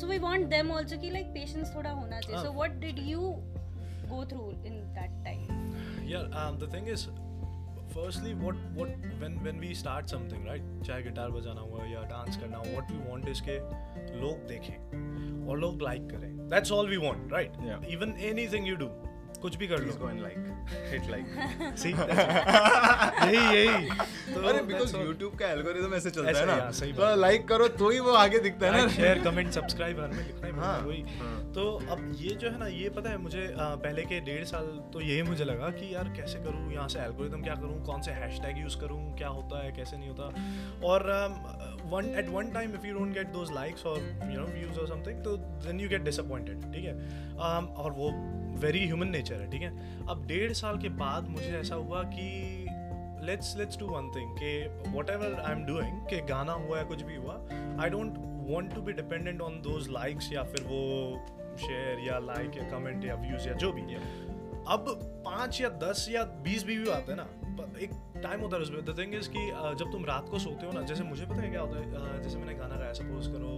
so we want them also कि like patience थोड़ा होना चाहिए हाँ. what did you go through in that time yeah um, the thing is firstly what what when when we start something right चाहे गिटार बजाना हुआ या डांस करना हो वॉट वी वॉन्ट इसके लोग देखें और लोग लाइक करें. That's all we want right even anything you do कुछ भी कर लो go and like, hit like. See, that's- यही यही तो अरे बिकॉज़. यूट्यूब का एल्गोरिदम ऐसे चलता है ना हाँ, सही तो बात। लाइक करो तो ही वो आगे दिखता है ना शेयर कमेंट सब्सक्राइब हर में लिखना ही हाँ, वही हाँ। तो अब ये जो है ना ये पता है मुझे पहले के डेढ़ साल तो यही मुझे लगा कि यार कैसे करूँ यहाँ से एल्गोरिदम क्या करूँ कौन से हैशटैग यूज़ करूँ क्या होता है कैसे नहीं होता और one at one time if you don't get those likes और यू नो व्यूज़ और समथिंग तो देन यू गेट डिसअपॉइंटेड ठीक है? Um, और वो वेरी ह्यूमन नेचर है ठीक है? अब डेढ़ साल के बाद मुझे ऐसा हुआ कि let's let's do one thing कि whatever I am doing कि गाना हुआ या कुछ भी हुआ I don't want to be dependent on those likes या फिर वो शेयर या लाइक या कमेंट या व्यूज़ या जो भी। अब पाँच या दस या बीस भी व्यू आते हैं ना एक टाइम होता है उसमें। द थिंग इज़ कि जब तुम रात को सोते हो ना जैसे मुझे पता है क्या होता है जैसे मैंने गाना गाया सपोज़ करो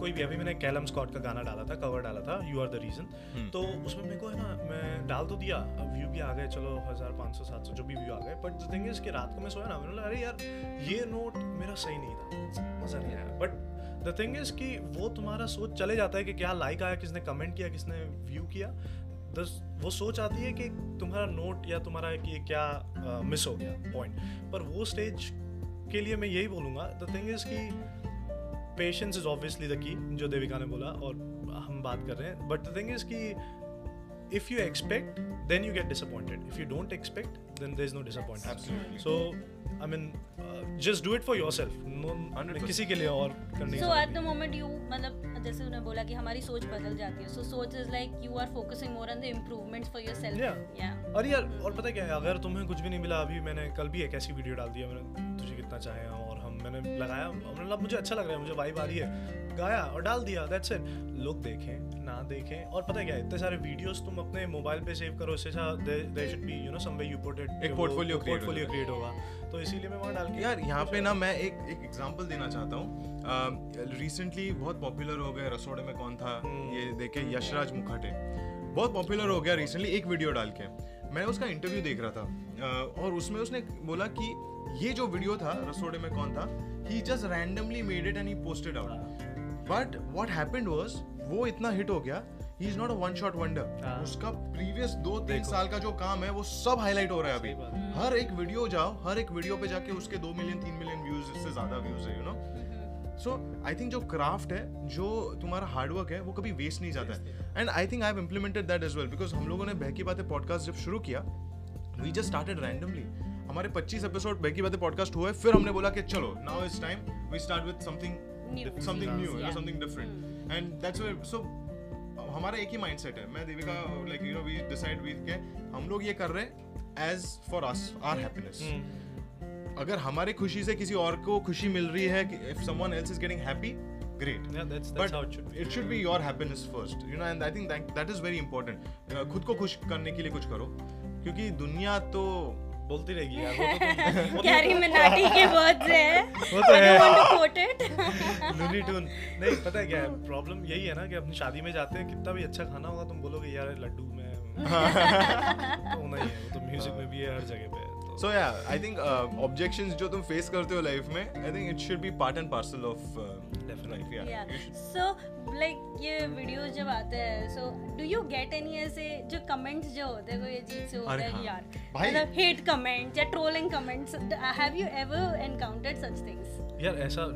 कोई भी अभी मैंने कैलम स्कॉट का गाना डाला था कवर डाला था यू आर द रीजन तो उसमें मेरे को है ना मैं डाल तो दिया व्यू भी आ गए चलो हज़ार पाँच सौ सात सौ जो भी व्यू आ गए। बट द थिंग इज़ कि रात को मैं सोया ना मैंने बोला अरे यार ये नोट मेरा सही नहीं था मज़ा नहीं आया। बट द थिंग इज़ कि वो तुम्हारा सोच चले जाता है कि क्या लाइक आया किसने कमेंट किया किसने व्यू किया। वो सोच आती है कि तुम्हारा नोट या तुम्हारा कि क्या मिस हो गया पॉइंट पर वो स्टेज के लिए मैं यही बोलूँगा द थिंग इज़ कि patience is obviously the key जो देविका ने बोला, और हम बात कर रहे हैं. बट द थिंग इज़ कि if you expect then you get disappointed. If you don't expect then there's no disappointment. Absolutely. so i mean uh, just do it for yourself. No किसी के लिए और करने की सो ज़रूरत एट द नहीं। मोमेंट यू मतलब जैसे उन्होंने बोला कि हमारी सोच बदल जाती है। सो सोच is like you are focusing more on the improvements for yourself Yeah. या और यार और पता क्या है? अगर तुम्हें कुछ भी नहीं मिला अभी मैंने कल भी एक ऐसी वीडियो डाल दी है मैंने तुझे कितना चाहे मैंने लगाया मैंने लगा मुझे अच्छा लग रहा है मुझे वाइब आ रही है। गाया और डाल दिया दैट्स इट लोग देखें ना देखें और पता है क्या इतने सारे वीडियोस तुम अपने मोबाइल पे सेव करो इससे अच्छा there should be you know some way you put it एक create हो। पोर्टफोलियो क्रिएट होगा। तो इसीलिए मैं वहाँ डाल के यार यहाँ पे ना मैं एक एक एग्जांपल देना चाहता हूँ। रिसेंटली बहुत पॉपुलर हो गए रसोड़े में कौन था? हम्म। ये देखे यशराज मुखर्जी। बहुत पॉपुलर हो गया रिसेंटली एक वीडियो डाल के। मैं उसका इंटरव्यू देख रहा था। और उसमें उसने बोला कि ये जो वीडियो था रसोड़े में कौन था? He just randomly made it and he posted out but what happened was वो इतना हिट हो गया he is not a one shot wonder. उसका प्रीवियस दो तीन साल का जो काम है वो सब हाईलाइट हो रहा है अभी। हर एक वीडियो जाओ हर एक वीडियो पे जाके उसके दो मिलियन तीन मिलियन व्यूज़ इससे ज़्यादा व्यूज़ है you know so I think जो क्राफ्ट है जो तुम्हारा हार्डवर्क है वो कभी वेस्ट नहीं जाता है. And I think I have implemented that as well because हम लोगों ने बहकी बातें पॉडकास्ट जब शुरू किया वी जस्ट स्टार्टेड रैंडमली हमारे 25 एपिसोड बहकी बातें पॉडकास्ट हुए फिर हमने बोला कि चलो now is time we start with something something new something different and that's where so हमारा एक ही माइंडसेट है. मैं Devika like you know we decide we के हम लोग ये कर रहे हैं as for us our happiness. अगर हमारे खुशी से किसी और को खुशी मिल रही है कि if someone else is getting happy great. Yeah, that's- but that's how it should be. it should be your happiness first you know and i think that that is very important. Uh, खुद को खुश करने के लिए कुछ करो क्योंकि दुनिया तो बोलती रहेगी यार वो तो तुम- वो तो- कैरी मिनाटी के वर्ड्स है? वो तो है। don't want to quote it. Looney Tune नहीं पता है क्या है? प्रॉब्लम यही है ना कि अपनी शादी में जाते हैं कितना भी अच्छा खाना होगा तुम बोलोगे यार लड्डू में तो होना ही है वो तो म्यूज़िक में भी है हर जगह पे। है तो so yeah i think uh, objections जो तुम face करते हो लाइफ में i think it should be part and parcel of uh, life yeah, yeah You should- so like ये वीडियोस जब आते हैं so do you get any ऐसे जो कमेंट्स जो होते हैं कोई अजीब से होते हैं हाँ। यार भाई- मतलब हेट कमेंट्स या trolling comments have you ever encountered such things यार ऐसा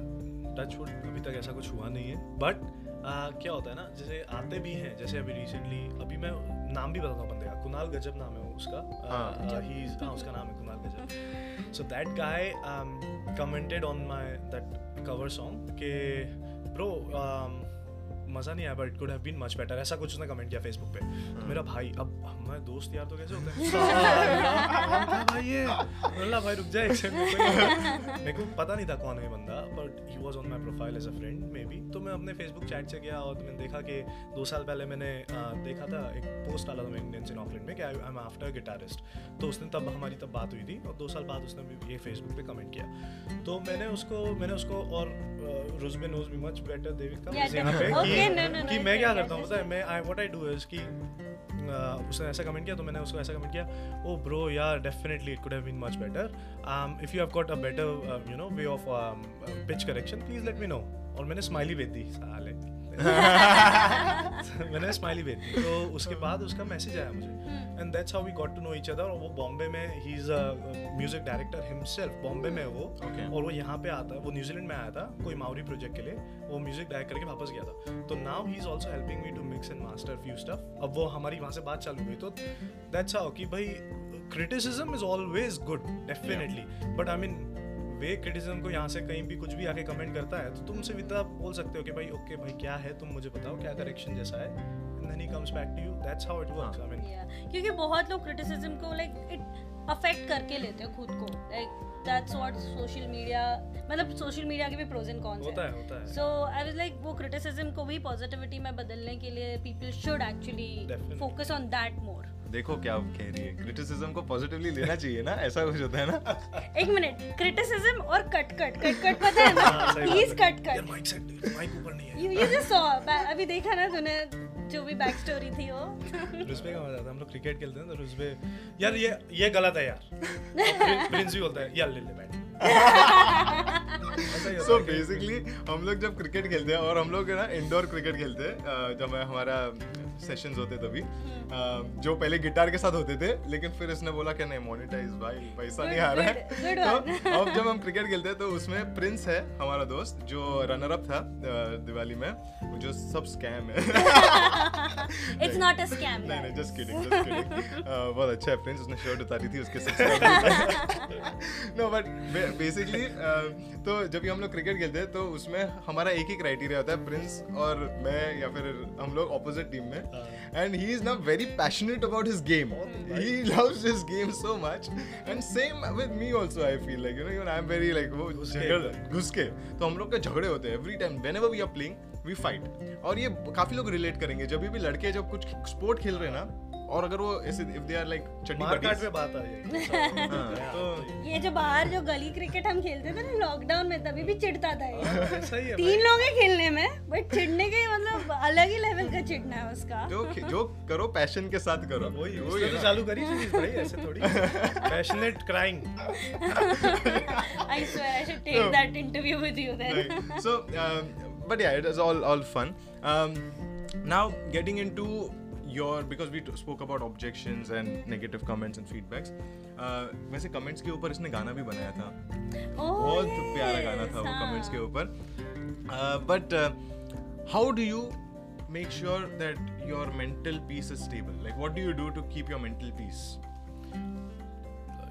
टच वुड अभी तक ऐसा कुछ हुआ नहीं है बट क्या होता है ना जैसे आते भी हैं जैसे अभी रिसेंटली अभी मैं नाम भी बताता हूँ बंदे का कुणाल गजब नाम है उसका हाँ। ही हाँ उसका नाम है कुणाल गजब so that guy commented on my that cover song के ब्रो मज़ा नहीं आया but it could have been much better ऐसा कुछ उसने कमेंट किया फेसबुक पे। तो मेरा भाई अब हमारे दोस्त यार तो कैसे होते हैं? भाई ये। भाई रुक जाए एक सेकंड मेरे को पता नहीं था कौन है ये बंदा but he was on my profile as a friend maybe तो मैं अपने फेसबुक चैट से गया और मैंने देखा कि दो साल पहले मैंने देखा था एक पोस्ट डाला था मैं इंडियंस इन ऑकलैंड में कि आई एम आफ्टर गिटारिस्ट तो उसने तब हमारी तब बात हुई थी और दो साल बाद उसने भी ये फेसबुक पे कमेंट किया। तो मैंने उसको मैंने उसको और Ruzbeh knows me much better Devika यहाँ पे। कि, कि मैं क्या करता हूँ पता है मैं I what I do is कि उसने ऐसा कमेंट किया तो मैंने उसको ऐसा कमेंट किया ओ ब्रो यार definitely it could have been much better if you have got a better you know way of pitch correction please let me know और मैंने स्माइली भेज दी साले। मैंने स्माइली भेज दी। तो उसके बाद उसका मैसेज आया मुझे। And that's how we got to know each other और वो बॉम्बे में ही is a music director himself Bombay में वो। Okay. और वो यहाँ पे आता है वो न्यूजीलैंड में आया था कोई माउरी प्रोजेक्ट के लिए। वो म्यूज़िक डायरेक्ट करके वापस गया था। तो now he is also helping me to mix and master few stuff अब वो हमारी वहाँ से बात चालू हुई। तो दैट्स हाउ कि भाई criticism is always good definitely but I mean way criticism को यहाँ से कहीं भी कुछ भी आके कमेंट करता है तो तुम उनसे इतना बोल सकते हो कि भाई ओके भाई क्या है? तुम मुझे बताओ क्या करेक्शन जैसा है? And then he comes back to you that's how it works I mean Yeah, क्योंकि बहुत लोग क्रिटिसिज्म को लाइक इट अफेक्ट करके लेते हैं खुद को। Like that's what social media मतलब सोशल मीडिया के भी प्रोज एंड कॉन्स होता है। होता है। सो आई वाज लाइक वो क्रिटिसिज्म को भी पॉजिटिविटी में बदलने के लिए people should actually focus on that more देखो क्या कह रही है। क्रिटिसिज्म को पॉजिटिवली लेना चाहिए ना ऐसा कुछ होता है ना? एक मिनट क्रिटिसिज्म और कट कट कट कट पता है? ना please cut cut mic set mic ऊपर नहीं है। यू यू जस्ट सॉ अभी देखा ना तूने जो भी बैक स्टोरी थी वो। रुस्बे का मज़ा आता है हम लोग क्रिकेट खेलते हैं तो रुस्बे यार ये ये गलत है यार। प्रिंस भी बोलता है यार ले ले होता सो बेसिकली हम लोग जब क्रिकेट खेलते हैं और हम लोग है ना इंडोर क्रिकेट खेलते हैं जब मैं हमारा सेशंस होते तभी जो पहले गिटार के साथ होते थे लेकिन फिर इसने बोला कि नहीं मोनेटाइज भाई पैसा नहीं आ रहा है। तो अब जब हम क्रिकेट खेलते हैं तो उसमें प्रिंस है हमारा दोस्त जो रनर अप था दिवाली में जो सब स्कैम है। इट्स नॉट अ स्कैम नहीं नहीं जस्ट किडिंग जस्ट किडिंग बहुत अच्छा है प्रिंस उसने शर्ट उतारी थी उसके नो बट बेसिकली तो जब भी हम लोग क्रिकेट खेलते हैं तो उसमें हमारा एक ही क्राइटेरिया होता है प्रिंस और मैं या फिर हम लोग ऑपोजिट टीम में। एंड ही इज़ ना very passionate about his game he loves his game so much and same with me also I feel like you know I am very like वो घुस के घुस के। तो हम लोग के झगड़े होते हैं every time whenever we are playing we fight और ये काफ़ी लोग रिलेट करेंगे। जब भी लड़के जब कुछ स्पोर्ट खेल रहे हैं ना और अगर वो ऐसे इफ़ दे आर लाइक चड्डी मार काट पे बात आ जाएगी हाँ, तो ये जो बाहर जो गली क्रिकेट हम खेलते थे ना लॉकडाउन में तभी भी चिढ़ता था ये सही है तीन लोग हैं खेलने में बट चिढ़ने के मतलब अलग ही लेवल का चिढ़ना है उसका जो जो करो पैशन के साथ करो वही वही वही है ना। चालू करी सीरीज़ भाई ऐसे थोड़ी passionate crying I swear I should take No. that interview with you then. Right. So, um, but yeah, it is all all fun. your because we spoke about objections and negative comments and feedbacks uh, वैसे कमेंट्स के ऊपर इसने गाना भी बनाया था। बहुत yes. प्यारा गाना था वो हाँ। कमेंट्स के ऊपर। But how do you make sure that your mental peace is stable like what do you do to keep your mental peace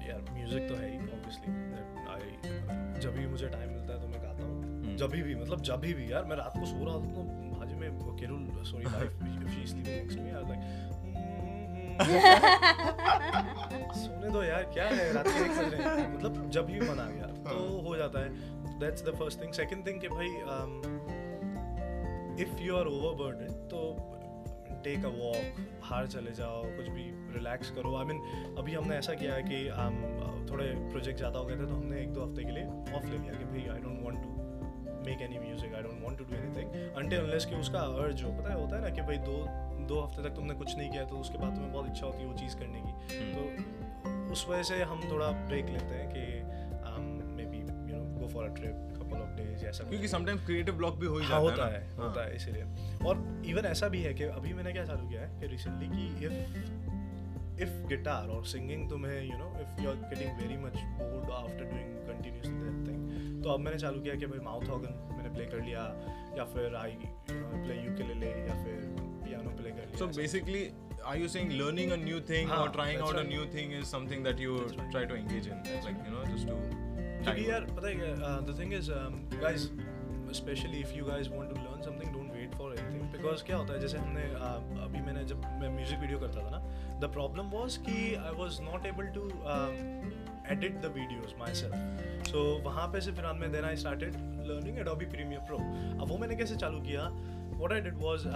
यार म्यूज़िक तो है ही ऑब्वियसली आई जब भी मुझे टाइम मिलता है तो मैं गाता हूँ। Hmm. जब भी मतलब जब भी यार मैं रात को सो रहा हूँ तो में वो केरुल sorry wife she is living next to me I like सोने दो यार क्या है रात के एक बज रहे हैं मतलब जब भी मन आ गया तो हाँ। हो जाता है that's the first thing second thing कि भाई um, if you are overburden तो टेक अ वॉक बाहर चले जाओ कुछ भी रिलैक्स करो। आई I मीन mean, अभी हमने ऐसा किया है कि हम थोड़े प्रोजेक्ट ज़्यादा हो गए थे तो हमने एक दो हफ़्ते के लिए ऑफ़ ले लिया कि भाई I don't want to make any music I don't want to do anything until unless कि उसका अर्ज़ हो पता है होता है ना कि भाई दो दो हफ़्ते तक तुमने कुछ नहीं किया तो उसके बाद तुम्हें बहुत इच्छा होती है वो चीज़ करने की। तो उस वजह से हम थोड़ा ब्रेक लेते हैं कि maybe you know go for a trip couple of days ऐसा क्योंकि समटाइम्स क्रिएटिव ब्लॉक भी हो ही हाँ जाता होता है है। होता है इसीलिए। और इवन ऐसा भी है कि अभी मैंने क्या चालू किया है कि रिसेंटली कि इफ़ इफ़ गिटार और सिंगिंग तुम्हें you know if you are getting very much bored after doing continuously तो अब मैंने चालू किया कि भाई माउथ ऑर्गन मैंने प्ले कर लिया या फिर I play you play ukulele या फिर पियानो प्ले कर लिया ऐसा। basically, are you saying learning a new thing or हाँ, trying that's out a right. new thing is something that you That's right. try to engage in, like you know, just to. क्योंकि यार पता है क्या the thing is guys specially if you guys want to learn something don't wait for anything because क्या होता है जैसे हमने uh, अभी मैंने जब मैं म्यूज़िक वीडियो करता था ना द प्रॉब्लम वाज कि I was not able to the videos myself so वहाँ पे से फिर बाद में then I started learning Adobe Premiere Pro अब वो मैंने कैसे चालू किया? व्हाट आई डिड वाज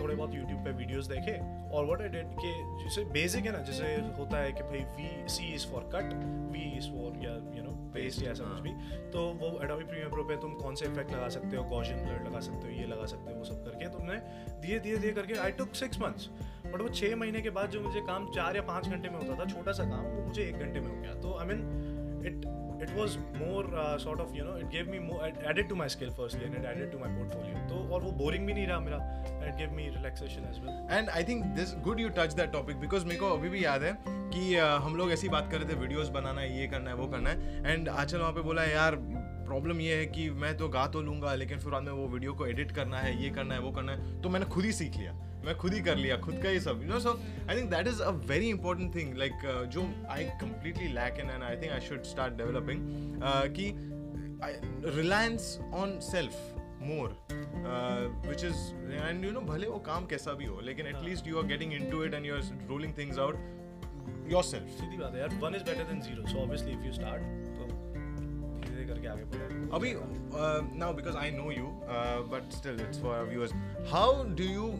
थोड़े बहुत यूट्यूब पे वीडियोस देखे और व्हाट आई डिड कि जैसे बेसिक है ना जैसे होता है कि भाई V C is for cut V is for या यू नो पेस्ट या ऐसा कुछ भी। तो वो एडोबी प्रीमियर प्रो पे तुम कौन से इफ़ेक्ट लगा सकते हो? गॉशियन ब्लर लगा सकते हो ये लगा सकते हो वो सब करके तुमने धीरे धीरे धीरे करके I took six months but वो छः महीने के बाद जो मुझे काम चार या पाँच घंटे में होता था छोटा सा काम वो मुझे एक घंटे में हो गया। तो I mean it it was more uh, sort of you know it gave me more it added to my skill firstly and it तो और वो boring भी नहीं रहा मेरा it gave me relaxation as well. And I think this good you touch that topic because मेरे को अभी भी याद है कि uh, हम लोग ऐसी बात कर रहे थे वीडियोस बनाना है ये करना है वो करना है। एंड आचल वहाँ पे बोला यार प्रॉब्लम ये है कि मैं तो गा तो लूँगा लेकिन फिर बाद में वो वीडियो को एडिट करना है ये करना है वो करना है। तो मैंने खुद ही सीख लिया। मैं खुद ही कर लिया खुद का ही सब you know so I think that is a very important thing like जो I completely lack in and I think I should start developing कि reliance on self more which is and you know भले वो काम कैसा भी हो लेकिन at least you are getting into it and you are rolling things out yourself सीधी बात है यार one is better than zero so obviously if you start करके आगे अभी now because I know you but still it's for viewers how do you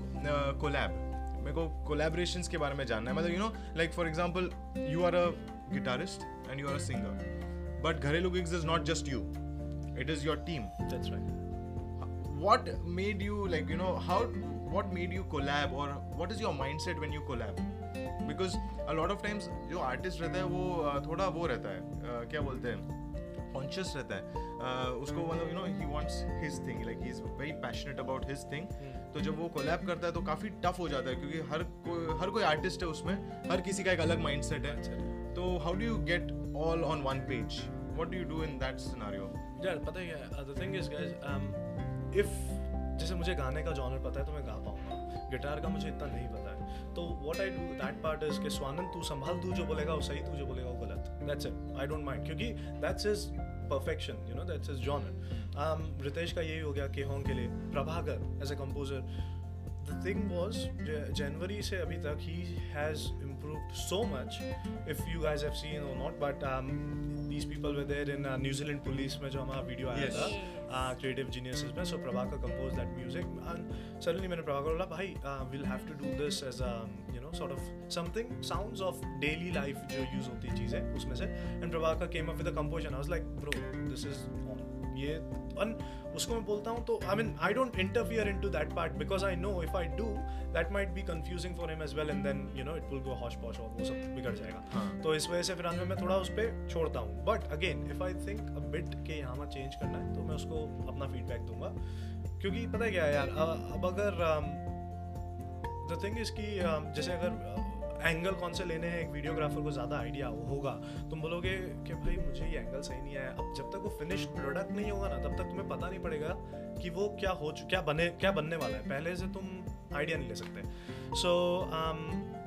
collab मेरे को कोलैबोरेशन के बारे में जानना है। मतलब you know like for example you are a guitarist and you are a singer but घरेलू gigs is not just you it is your team what made you like you know how what made you collab और what is your mindset when you collab because a lot of times जो आर्टिस्ट रहता है वो थोड़ा वो रहता है। क्या बोलते हैं? Conscious रहता है। uh, उसको मतलब you know he wants his thing like he is very passionate about his thing तो जब वो कोलैब करता है तो काफ़ी टफ हो जाता है क्योंकि हर कोई हर कोई आर्टिस्ट है उसमें हर किसी का एक अलग माइंडसेट है। तो how do you get all on one page what do you do in that scenario यार पता है क्या the thing is guys if जैसे मुझे गाने का जॉनर पता है तो मैं गा पाऊँगा। गिटार का मुझे इतना नहीं पता। है तो what I do that part is के स्वानंद, तू संभाल, तू जो बोलेगा वो सही, तू जो बोलेगा वो गलत. That's it I don't mind क्योंकि that's is perfection you know that's is genre Ritesh का यही हो गया केहोंग के लिए Prabhakar as a composer the thing was January से अभी तक he has improved so much if you guys have seen or not but um, these people were there in uh, New Zealand police में जो हमारा वीडियो आया Yes. था uh, creative geniuses में so Prabhakar composed that music and suddenly मैंने Prabhakar बोला भाई uh, we'll have to do this as a you know sort of something sounds of daily life जो use होती चीज़ें उसमें से and Prabhakar came up with a composition I was like bro this is on ये and उसको मैं बोलता हूँ तो I mean I don't interfere into that part because I know if I do that might be confusing for him as well and then you know it will go हॉश posh और वो सब बिगड़ जाएगा। हाँ। तो इस वजह से फिर अंत मैं थोड़ा उस पर छोड़ता हूँ। But again if I think a bit के यहाँ में चेंज करना है तो मैं उसको अपना फीडबैक दूँगा। क्योंकि पता है क्या यार अब अगर द थिंग इज़ कि um, जैसे अगर एंगल कौन से लेने हैं एक वीडियोग्राफर को ज़्यादा आइडिया होगा तुम बोलोगे कि भाई मुझे ये एंगल सही नहीं आया अब जब तक वो फिनिश्ड प्रोडक्ट नहीं होगा ना तब तक तुम्हें पता नहीं पड़ेगा कि वो क्या हो चु- क्या बने क्या बनने वाला है पहले से तुम आइडिया नहीं ले सकते so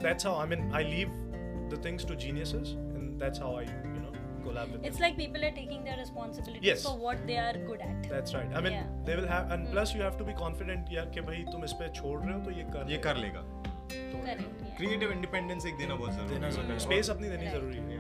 that's how I mean I leave the things to geniuses and that's how I It's like people are taking their responsibility Yes. for what they are good at. That's right. I mean, Yeah. they will have, and mm. plus you have to be confident भाई तुम इस पे छोड़ रहे हो तो ये कर ये लेगा। कर लेगा Yeah. क्रिएटिव इंडिपेंडेंस एक देना बहुत ज़रूरी है स्पेस अपनी देनी ज़रूरी है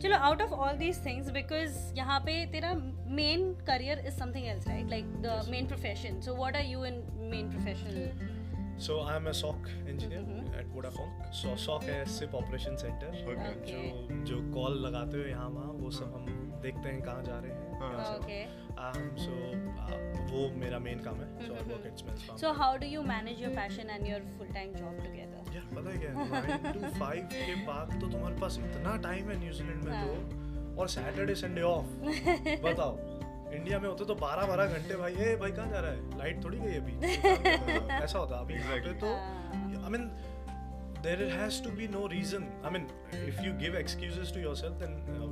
चलो out of all these things because यहाँ पे तेरा main career is something else right like the main profession so what are you in main profession So I'm a SOC engineer Mhm. at Vodafone. So SOC है SIP Operation Center. Okay. Okay. जो जो कॉल लगाते हो यहाँ वहाँ वो सब हम देखते हैं कहाँ जा रहे हाँ. ओके um, uh, वो मेरा मेन काम है so I Mhm. work at Smells Farm. So how do you manage your passion and your full time job together यार पता है क्या नाइन टू फाइव के बाद तो तुम्हारे पास इतना टाइम है न्यूजीलैंड में हाँ। तो और सैटरडे संडे ऑफ़ बताओ इंडिया में होते तो बारह बारह घंटे भाई ए भाई कहाँ जा रहा है लाइट थोड़ी गई अभी ऐसा होता अभी तो हाँ। I mean there has to be no reason. I mean if you give excuses to yourself then uh,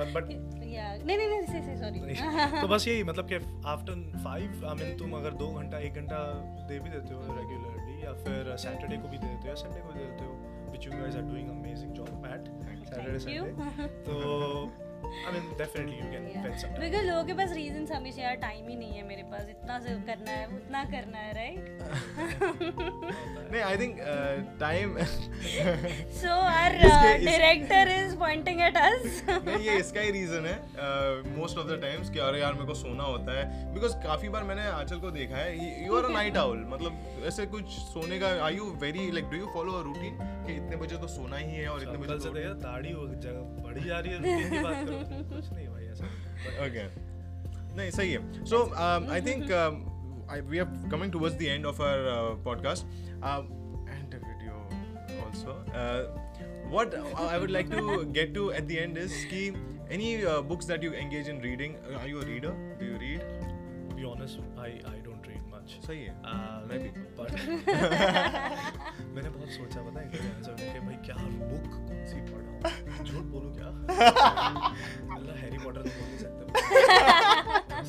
but but नहीं नहीं नहीं सॉरी तो बस यही मतलब कि आफ्टर फाइव आई मीन तुम अगर दो घंटा एक घंटा दे भी देते हो रेगुलरली या फिर सैटरडे को भी दे देते हो या संडे को भी दे देते हो which you guys are doing amazing job at Saturday Thank you. I mean definitely you can fetch some because लोगों के पास रीजन हमेशा यार टाइम ही नहीं है मेरे पास। इतना से करना है उतना करना है राइट नहीं I think time so our director is pointing at us नहीं ये इसका ही रीजन है। मोस्ट ऑफ़ द टाइम्स कि अरे यार मेरे को सोना होता है। बिकॉज़ काफ़ी बार मैंने आंचल को देखा है you are a night owl मतलब ऐसे कुछ सोने का are you very like do you follow a routine कि इतने बजे तो सोना ही है और इतने बजे तो दाढ़ी वो जगह बढ़ी जा रही है routine की बात। कुछ नहीं भाई ऐसा okay नहीं सही है so um, I think um, I, we are coming towards the end of our uh, podcast um, and the video also uh, what I would like to get to at the end is कि any uh, books that you engage in reading are you a reader do you read to be honest I I don't read much सही है Uh, मैं भी। but मैंने बहुत सोचा पता है कि भाई क्या बुक कौन सी झूठ बोलूँ क्या? अल्लाह हैरी पॉटर तो बोल नहीं सकते।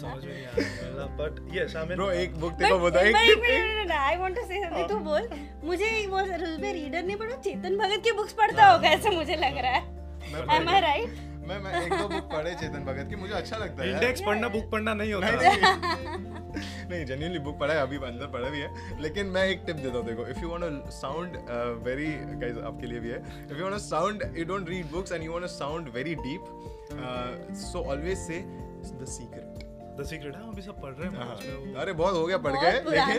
समझ में नहीं आ रहा बट यस आई ब्रो एक बुक तेरे को बता एक I want to say something तू बोल। मुझे वो रुलबे रीडर नहीं पढ़ो चेतन भगत की बुक्स पढ़ता होगा ऐसे मुझे लग रहा है। एम आई राइट मैं मैं एक दो बुक पढ़े चेतन भगत की मुझे अच्छा लगता है इंडेक्स पढ़ना बुक पढ़ना नहीं होता। नहीं जेन्यूनली बुक पढ़ा है अभी अंदर पढ़ा भी है। लेकिन मैं एक टिप देता हूँ देखो if you want to sound very guys आपके लिए भी है। If you want to sound you don't read books and you want to sound very deep so always say the secret the secret है अभी सब पढ़ रहे हैं अरे बहुत हो गया पढ़ गए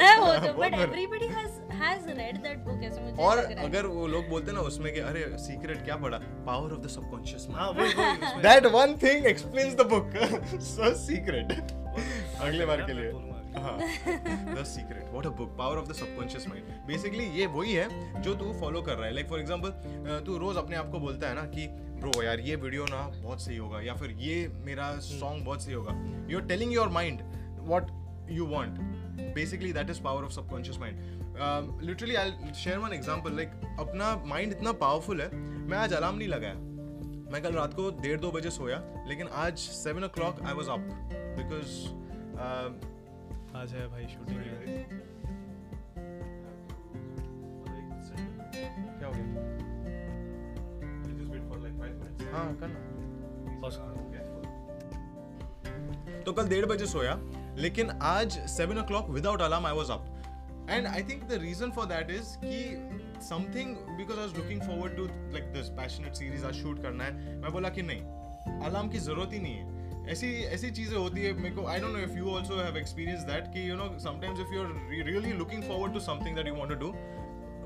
है वो तो but everybody has has read that book ऐसा मुझे और अगर वो लोग बोलते हैं ना उसमें कि अरे सीक्रेट क्या पढ़ा? पावर ऑफ़ द सबकॉन्शियस हाँ mind that one thing explains the book so secret अगले बार के लिए। The secret what a book power of the subconscious mind basically ये वही है जो तू फॉलो कर रहा है. लाइक फॉर एग्जांपल तू रोज अपने आप को बोलता है ना कि ब्रो यार ये वीडियो ना बहुत सही होगा. या फिर ये मेरा सॉन्ग बहुत सही होगा. You are telling your mind what you want basically that is power of subconscious mind literally I share one example like अपना माइंड इतना पावरफुल है मैं आज अलार्म नहीं लगाया. मैं कल रात को डेढ़ दो बजे सोया लेकिन आज seven o'clock I was up because आज है भाई शूटिंग है। क्या हो गया? हाँ करना तो कल डेढ़ बजे सोया लेकिन आज seven o'clock without alarm I was up and I think the reason for that is कि something because I was looking forward to like this passionate series आज शूट करना है मैं बोला कि नहीं अलार्म की ज़रूरत ही नहीं है। ऐसी ऐसी चीज़ें होती है मेरे को I don't know if you also have experience that कि you know sometimes if you are really looking forward to something that you want to do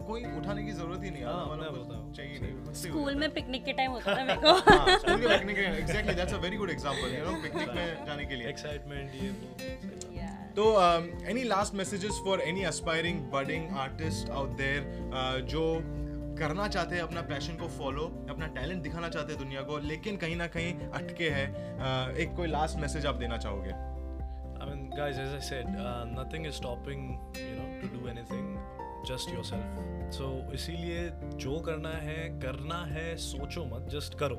कोई उठाने की ज़रूरत ही नहीं है हाँ, मैं बोलता हूँ। चाहिए नहीं स्कूल में पिकनिक के टाइम होता था मेरे को। हाँ, स्कूल के picnic exactly that's a very good example you know picnic में जाने के लिए। एक्साइटमेंट ये वो तो any last messages for any aspiring budding artist out there जो करना चाहते हैं, अपना पैशन को फॉलो अपना टैलेंट दिखाना चाहते हैं दुनिया को, लेकिन कहीं ना कहीं अटके हैं। एक कोई लास्ट मैसेज आप देना चाहोगे? I mean guys as I said nothing is stopping you know to do anything just your so इसीलिए जो करना है करना है, सोचो मत जस्ट करो।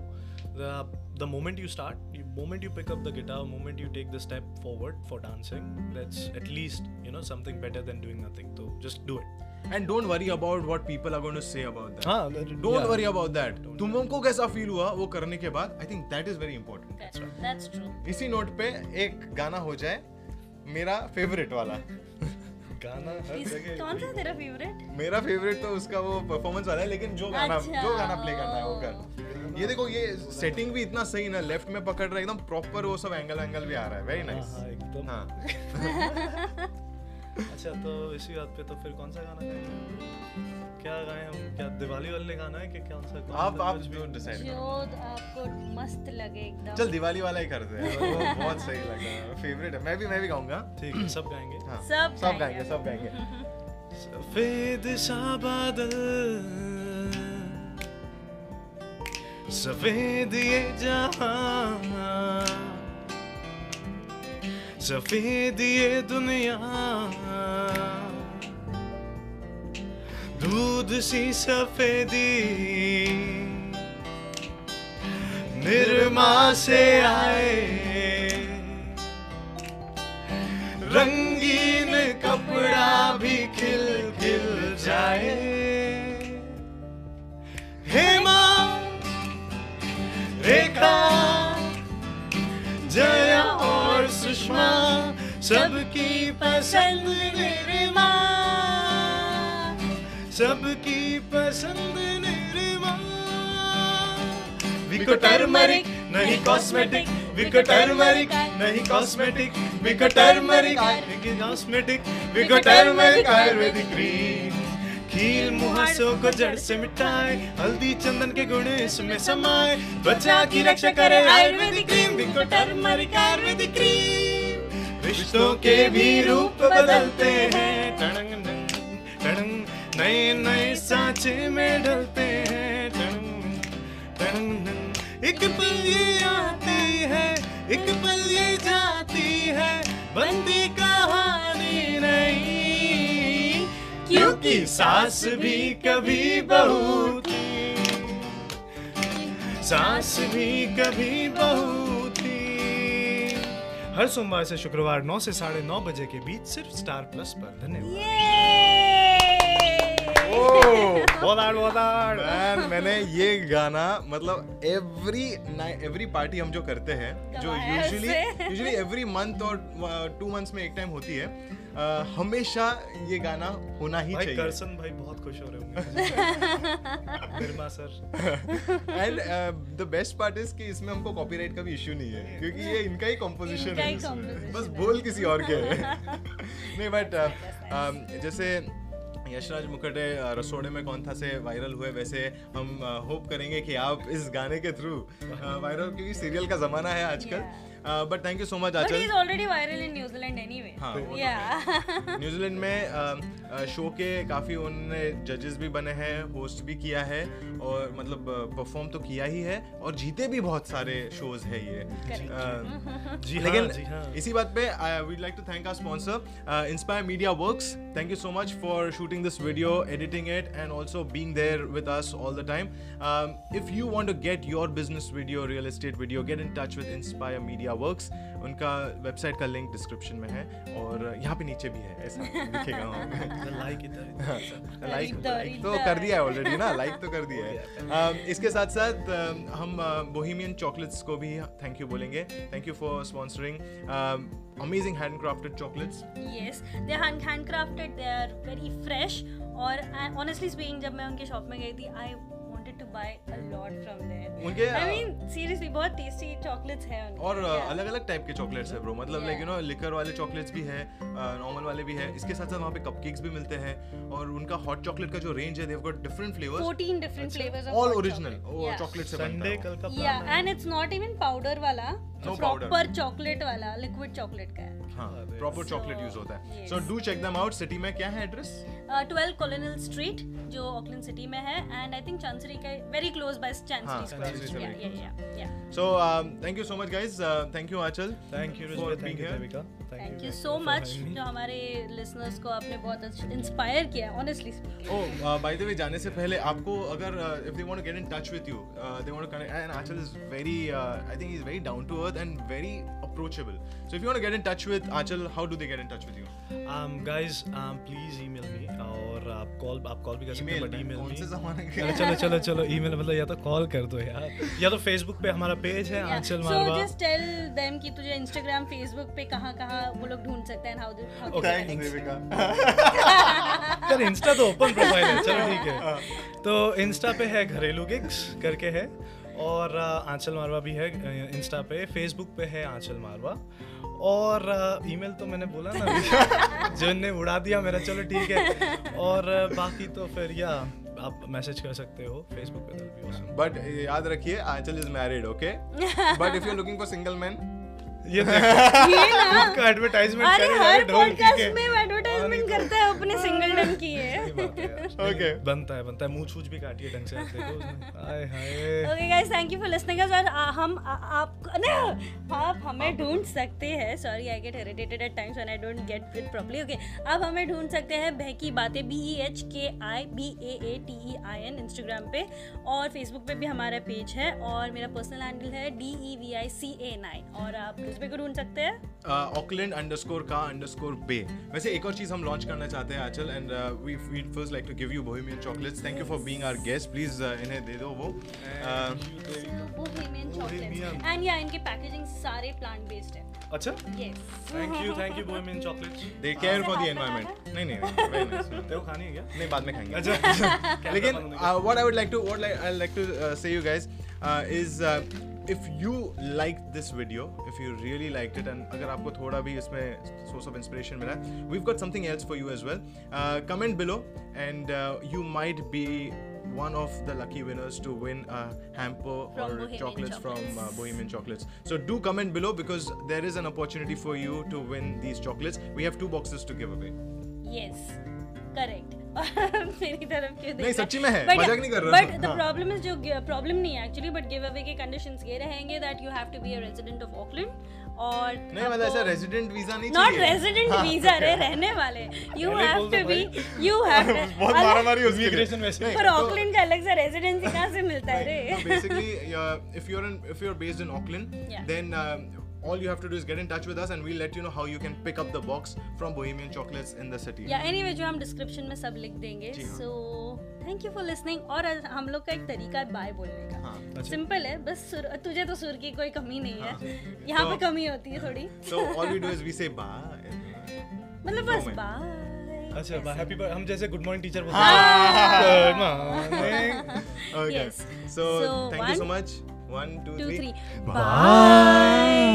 The moment you start moment you pick up the guitar moment you take the step forward for dancing let's at least you know something better than doing nothing तो just do it and don't worry about what people are going to say about that हाँ, don't yeah. Worry about that तुमको कैसा फील हुआ वो करने के बाद? I think that is very important That's, that's true. इसी नोट पे एक गाना हो जाए मेरा फेवरेट वाला। गाना हर जगह कौन सा तेरा फेवरेट मेरा फेवरेट तो उसका वो परफॉर्मेंस वाला है लेकिन जो गाना अच्छा। जो गाना प्ले करना है वो कर। ये देखो ये सेटिंग भी इतना सही ना लेफ़्ट में पकड़ रहा है एकदम प्रॉपर वो सब एंगल एंगल भी आ रहा है वेरी हाँ, नाइस हाँ, एकदम। हाँ। अच्छा तो इसी बात पे तो फिर कौन सा गाना गाएँगे क्या गाएँ हम? क्या दिवाली वाले गाना है कि कौन सा कौन आप आप भी? जो डिसाइड जो करो आपको मस्त लगे एकदम। चल दिवाली वाला ही करते हैं। वो बहुत सही लगा। फेवरेट है। मैं भी मैं भी गाऊँगा। ठीक है सब गाएँगे? हाँ। सब सब गाएँगे। गाएँगे सब गाएँगे। सफ़ेद सा बादल सफ़ेद ये जहाँ। सफ़ेद ये दुनिया। दूध सी सफेदी निर्मा से आए। रंगीन कपड़ा भी खिल खिल जाए। सबकी पसंद निर्मा। सबकी पसंद निर्मा। विको टर्मरिक नहीं कॉस्मेटिक विको टर्मरिक नहीं cosmetic Vicco turmeric cosmetic Vicco turmeric ayurvedic cream खील मुहासों को जड़ से मिटाए, हल्दी चंदन के गुण इसमें समाए। त्वचा की रक्षा करे ayurvedic cream Vicco turmeric ayurvedic cream रिश्तों के भी रूप बदलते हैं। टणंग टणंग, नए नए सांचे में ढलते हैं। टणंग टणंग। एक पल ये आती है एक पल ये जाती है। बंदी कहानी नहीं क्योंकि सास भी कभी बहू थी। सास भी कभी बहू हर सोमवार से शुक्रवार 9 से साढ़े नौ बजे के बीच सिर्फ़ स्टार प्लस पर धन्यवाद। बहुत आड़ बहुत आड़ मैन मैंने ये गाना मतलब एवरी एवरी पार्टी हम जो करते हैं जो यूजुअली यूजुअली एवरी मंथ और टू मंथ्स में एक टाइम होती है हमेशा ये गाना होना ही भाई चाहिए। करसन भाई बहुत खुश हो रहे होंगे। Nirma sir. And the best part is कि इसमें हमको कॉपीराइट का भी इश्यू नहीं है क्योंकि ये इनका ही कॉम्पोजिशन है। इसमें। बस बोल किसी और के। है नहीं बट जैसे यशराज मुखर्टे रसोड़े में कौन था से वायरल हुए वैसे हम होप करेंगे कि आप इस गाने के थ्रू वायरल क्योंकि सीरियल का जमाना है आजकल। But thank you so much But Aanchal he's already viral in New Zealand anyway. हाँ, yeah. न्यूजीलैंड में शो के काफ़ी उन्होंने जजेस भी बने हैं होस्ट भी किया है और मतलब परफॉर्म तो किया ही है और जीते भी बहुत सारे शोज़ है ये. जी हाँ लेकिन हाँ. इसी बात पे we'd like to thank our sponsor Inspire Media Works thank you so much for shooting this video editing it and also being there with us all the time if you want to get your business video real estate video get in touch with Inspire Media Works उनका वेबसाइट का लिंक डिस्क्रिप्शन में है और यहाँ पे नीचे भी है ऐसा दिखेगा लाइक लाइक लाइक तो इधर। कर दिया है ऑलरेडी ना लाइक तो कर दिया है um, इसके साथ साथ um, हम बोहिमियन चॉकलेट्स को भी थैंक यू बोलेंगे thank you for sponsoring amazing handcrafted chocolates yes, they are hand handcrafted. They are very fresh. और uh, honestly speaking, जब मैं उनके शॉप में गई थी, to buy a lot from there. उनके I mean, seriously, बहुत tasty chocolates हैं उनके. और अलग अलग टाइप के चॉकलेट्स है ब्रो मतलब लाइक यू नो लिकर वाले चॉकलेट्स भी है नॉर्मल वाले भी है इसके साथ साथ वहाँ पे कपकेक्स भी मिलते हैं और उनका हॉट चॉकलेट का जो रेंज है they've got different flavours 14 different flavours all original chocolate. वो Yeah. चॉकलेट से बनता संडे है कल का या and it's not even powder वाला. प्रॉपर चॉकलेट वाला लिक्विड चॉकलेट का है। प्रॉपर चॉकलेट यूज़ होता है। So do check them out city में क्या है एड्रेस 12 कॉलोनल स्ट्रीट जो ऑकलैंड सिटी में है एंड आई थिंक चांसरी के very close thank you thank you Aanchal thank you so much जो हमारे लिसनर्स को आपने बहुत इंस्पायर किया honestly Oh, uh, by the way, जाने से पहले आपको अगर uh, if they want to get in touch with you, uh, they want to connect. And Achal is very, uh, I think he's very down to earth and very approachable. So if you want to get in touch with Achal, how do they get in touch with you? um guys um please email me और आप कॉल आप कॉल भी कर सकते हैं बट ईमेल कौन से जमाने के? चलो चलो चलो चलो ईमेल मतलब या तो कॉल कर दो यार। या तो फेसबुक पे हमारा पेज है Aanchal Marwah so just tell them कि तुझे इंस्टाग्राम फेसबुक पे कहां-कहां वो लोग ढूंढ सकते हैं हाउ हाउ Thanks, Devika. यार इंस्टा तो ओपन प्रोफ़ाइल है चलो ठीक है। तो इंस्टा पे है घरेलू गिग्स करके है। और आंचल मारवा भी है इंस्टा पे फेसबुक पे है आंचल मारवा। और ईमेल तो मैंने बोला ना जो ने उड़ा दिया मेरा चलो ठीक है। और बाकी तो फिर या आप मैसेज कर सकते हो फेसबुक पे बट uh, याद रखिए, Aanchal is married okay but if you looking for single men, ये देखो ये ना? एडवर्टाइजमेंट अरे हर पॉडकास्ट में एडवर्टाइजमेंट करता है अपने सिंगलडन की है। है। Okay. बनता है बनता है। मुँह छूछ भी काटिए ढंग से देखो hi. Hi okay guys thank you for listening us और हम आप ना आप हमें ढूंढ सकते हैं। Sorry I get irritated at times when I don't get it properly okay आप हमें ढूंढ सकते हैं बहकी बातें B E H K I B A A T E I N Instagram पे। और फेसबुक पे भी हमारा पेज है। और मेरा पर्सनल हैंडल है D E V I C A nine और आप उस पे को ढूंढ सकते हैं? ऑकलैंड अंडरस्कोर का अंडरस्कोर बे वैसे एक और चीज़ हम लॉन्च करना चाहते हैं Aanchal and we we first like to give you Bohemian chocolates thank you for being our guest please इन्हें दे दो वो. Uh, बोहेमियन चॉकलेट्स एंड या इनके पैकेजिंग सारे प्लांट बेस्ड है. अच्छा? Yes thank you thank you Bohemian chocolates they care for the environment नहीं नहीं नहीं very nice. तेरे को खानी है क्या? नहीं बाद में खाएँगे. अच्छा लेकिन what I would like to what I like to say you guys is if you liked this video if you really liked it and अगर आपको थोड़ा भी इसमें source of inspiration मिला we've got something else for you as well uh, comment below and uh, you might be one of the lucky winners to win a hamper From or Bohemian chocolates from uh, Chocolates. Bohemian Chocolates. So do comment below because there is an opportunity for you to win these chocolates. We have two boxes to give away. Yes correct मेरी तरफ़ क्यों नहीं, सच्ची में है, मज़ाक नहीं कर रहा। बट द हाँ। प्रॉब्लम इज़ जो प्रॉब्लम नहीं है एक्चुअली बट गिव अवे के कंडीशंस ये रहेंगे that you have to be a resident of Auckland और नहीं मतलब ऐसा रेजिडेंट वीज़ा नहीं नॉट रेजिडेंट हाँ, वीज़ा रे रहने वाले you have to be you have बहुत मारा मारी उसके लिए। वैसे पर तो- ऑकलैंड का अलग सा रेजिडेंसी कहाँ से मिलता है रे So basically, uh, if you're in, if you're based in Auckland, Yeah. then um, all you have to do is get in touch with us, and we'll let you know how you can pick up the box from Bohemian Chocolates in the city. या एनीवे जो हम डिस्क्रिप्शन में सब लिख देंगे जी हाँ। So thank you for listening और हम लोग का एक तरीका है बाय बोलने का हाँ. अच्छा। सिंपल है बस सुर तुझे तो सुर की कोई कमी नहीं हाँ. है यहाँ पे तो- कमी होती है थोड़ी So all we do is we say bye. मतलब बस। बाय अच्छा हैप्पी हम जैसे गुड मॉर्निंग टीचर बोलते हाँ. हैं good morning Okay. Yes. So, So, thank you Two, two three. Three bye